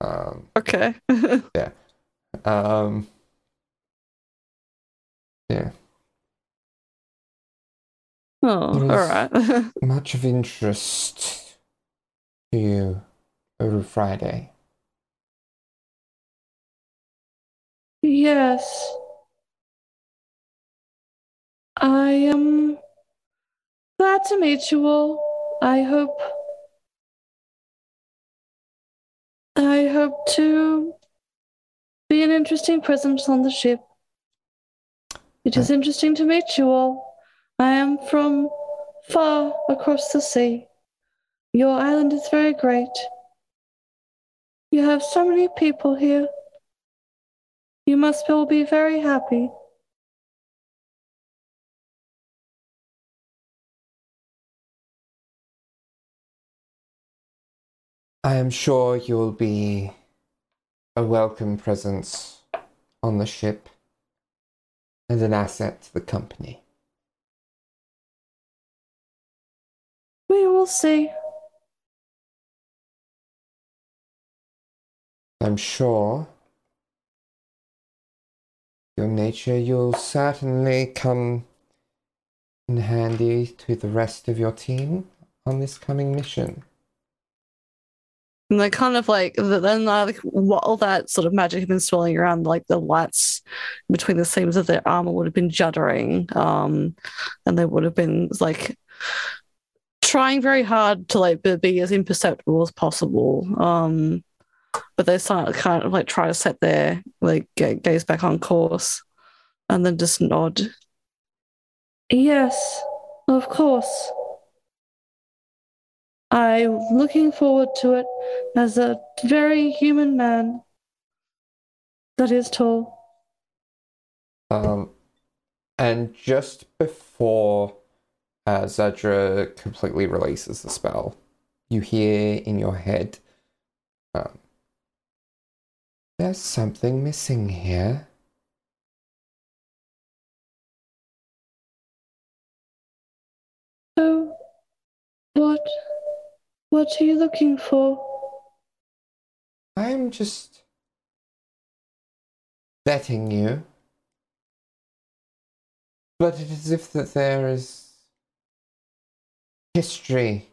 Um, okay yeah. um, yeah. oh all right much of interest to you over Friday. Yes. I am glad to meet you all. I hope. I hope to be an interesting presence on the ship. It is interesting to meet you all. I am from far across the sea. Your island is very great. You have so many people here. You must all be very happy. I am sure you'll be a welcome presence on the ship and an asset to the company. We will see. I'm sure your nature you'll certainly come in handy to the rest of your team on this coming mission. And they kind of like th- then like all that sort of magic had been swirling around, like the lights between the seams of their armor would have been juddering, um, and they would have been like trying very hard to like be as imperceptible as possible. Um, but they start kind of like try to set their like ga- gaze back on course, and then just nod. Yes, of course. I'm looking forward to it as a very human man that is tall. Um, and just before uh, Zadra completely releases the spell, you hear in your head, um, "There's something missing here." Oh, what? What are you looking for? I'm just betting you, but it is if that there is history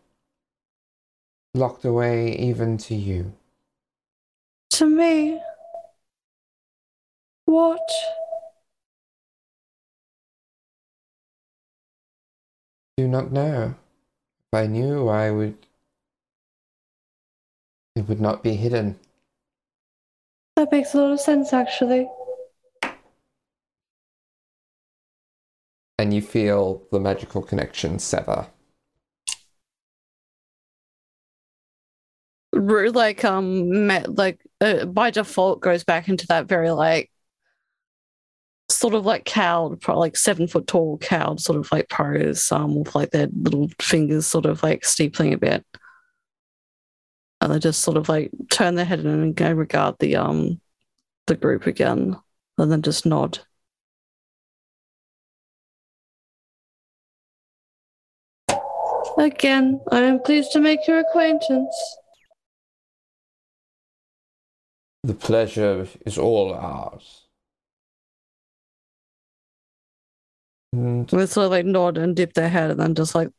locked away even to you. To me? What? do not know. If I knew, I would. It would not be hidden. That makes a lot of sense, actually. And you feel the magical connection sever. Rue, like um met like uh, by default goes back into that very like sort of like cowed, like seven foot tall cowed sort of like pose, um, with like their little fingers sort of like steepling a bit, and they just sort of like turn their head and go regard the um the group again, and then just nod. Again, I am pleased to make your acquaintance. The pleasure is all ours. And They sort of like nod and dip their head and then just like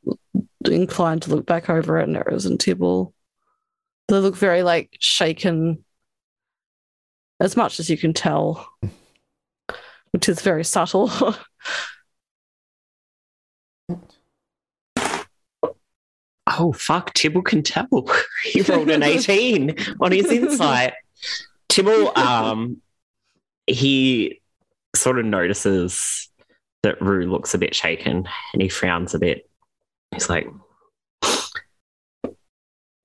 inclined to look back over at Neris and Tibble. They look very like shaken, as much as you can tell, which is very subtle. Oh fuck, Tibble can tell. he rolled an 18 on his insight. Tibble um he sort of notices that Rue looks a bit shaken and he frowns a bit. He's like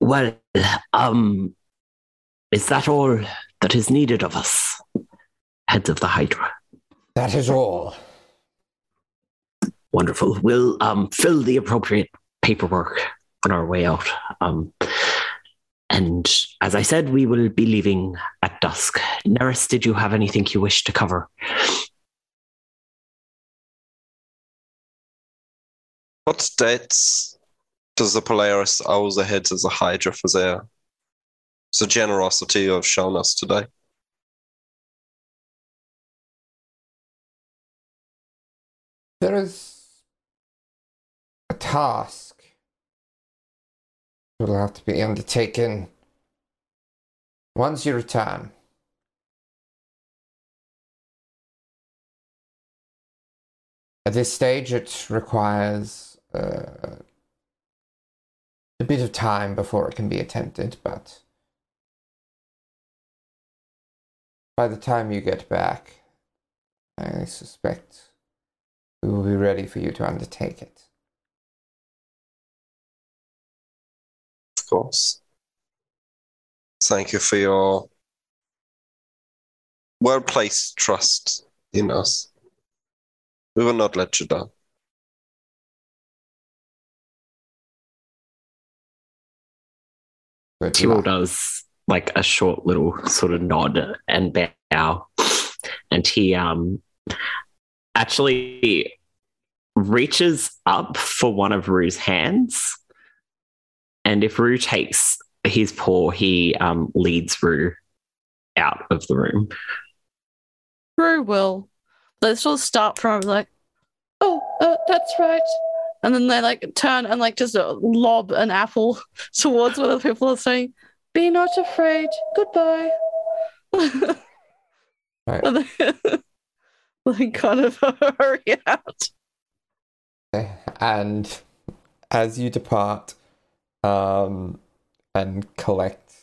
Well, um is that all that is needed of us? Heads of the Hydra. that is all. Wonderful. We'll um, fill the appropriate paperwork on our way out. Um, and as I said, we will be leaving at dusk. Neris, did you have anything you wish to cover? What dates does the Polaris owes ahead as a Hydra for their the generosity you have shown us today? There is a task that will have to be undertaken once you return. At this stage, it requires uh, a bit of time before it can be attempted, but by the time you get back, I suspect we will be ready for you to undertake it. Of course. Thank you for your well placed trust in us. We will not let you down. Good Tibble does like a short little sort of nod and bow. And he um actually reaches up for one of Rue's hands. And if Rue takes his paw, he um, leads Rue out of the room. Rue will. Let's of start from like, oh, uh, that's right. And then they like turn and like just uh, lob an apple towards where the people are saying, be not afraid. Goodbye. Right. and they kind of hurry out. And as you depart um, and collect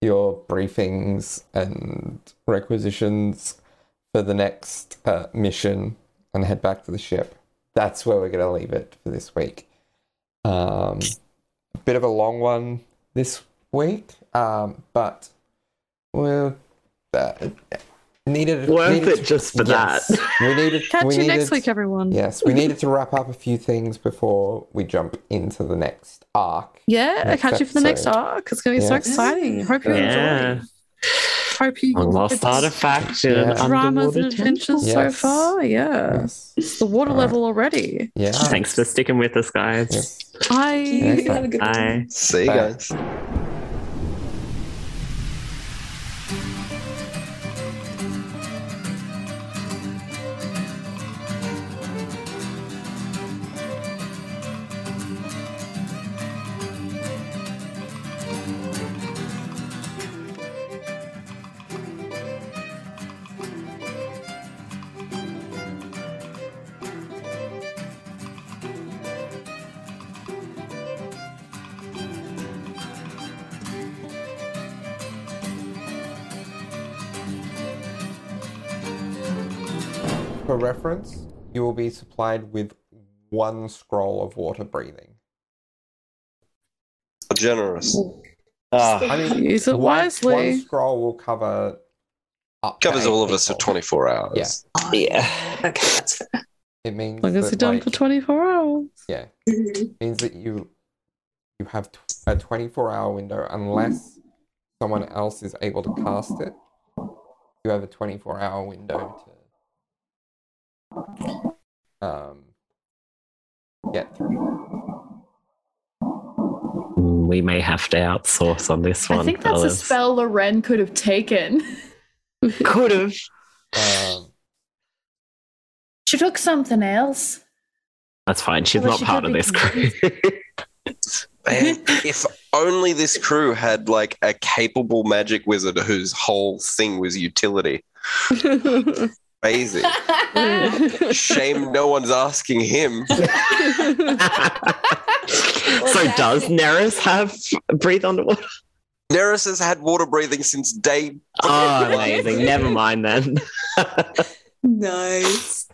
your briefings and requisitions for the next uh, mission and head back to the ship, that's where we're going to leave it for this week. Um, a bit of a long one this week, um, but we'll. Uh, needed Worth needed it just for yes, that. We needed. Catch we you needed, next week, everyone. Yes, we needed to wrap up a few things before we jump into the next arc. Yeah, Next catch you for the next arc. It's going to be so Yes. exciting. Hope you Yeah. enjoy. Hope you Long lost it's artifact. Yeah. and dramas and adventures temples. so far. Yeah, Yes. it's the water All right. level already. Yeah. Thanks for sticking with us, guys. Yes. I Next Have a good Bye. time. See you guys. For reference, you will be supplied with one scroll of water breathing. Generous. Oh, I mean, Use it one, wisely. one scroll will cover. Up Covers all of us for 24 hours. Yeah. Oh, yeah. Okay, that's fair. It means As long as that, you're done like, for 24 hours. yeah, mm-hmm. means that you you have a 24 hour window unless someone else is able to cast it. You have a 24 hour window to um get through. We may have to outsource on this one. I think that's a spell Loren could have taken. Could have. Um, She took something else. That's fine. She's Well, not she part of be this crew. If only this crew had like a capable magic wizard whose whole thing was utility. Amazing. Shame no one's asking him. so does Neris have breathe underwater? Neris has had water breathing since day. Oh, amazing. Never mind then. Nice.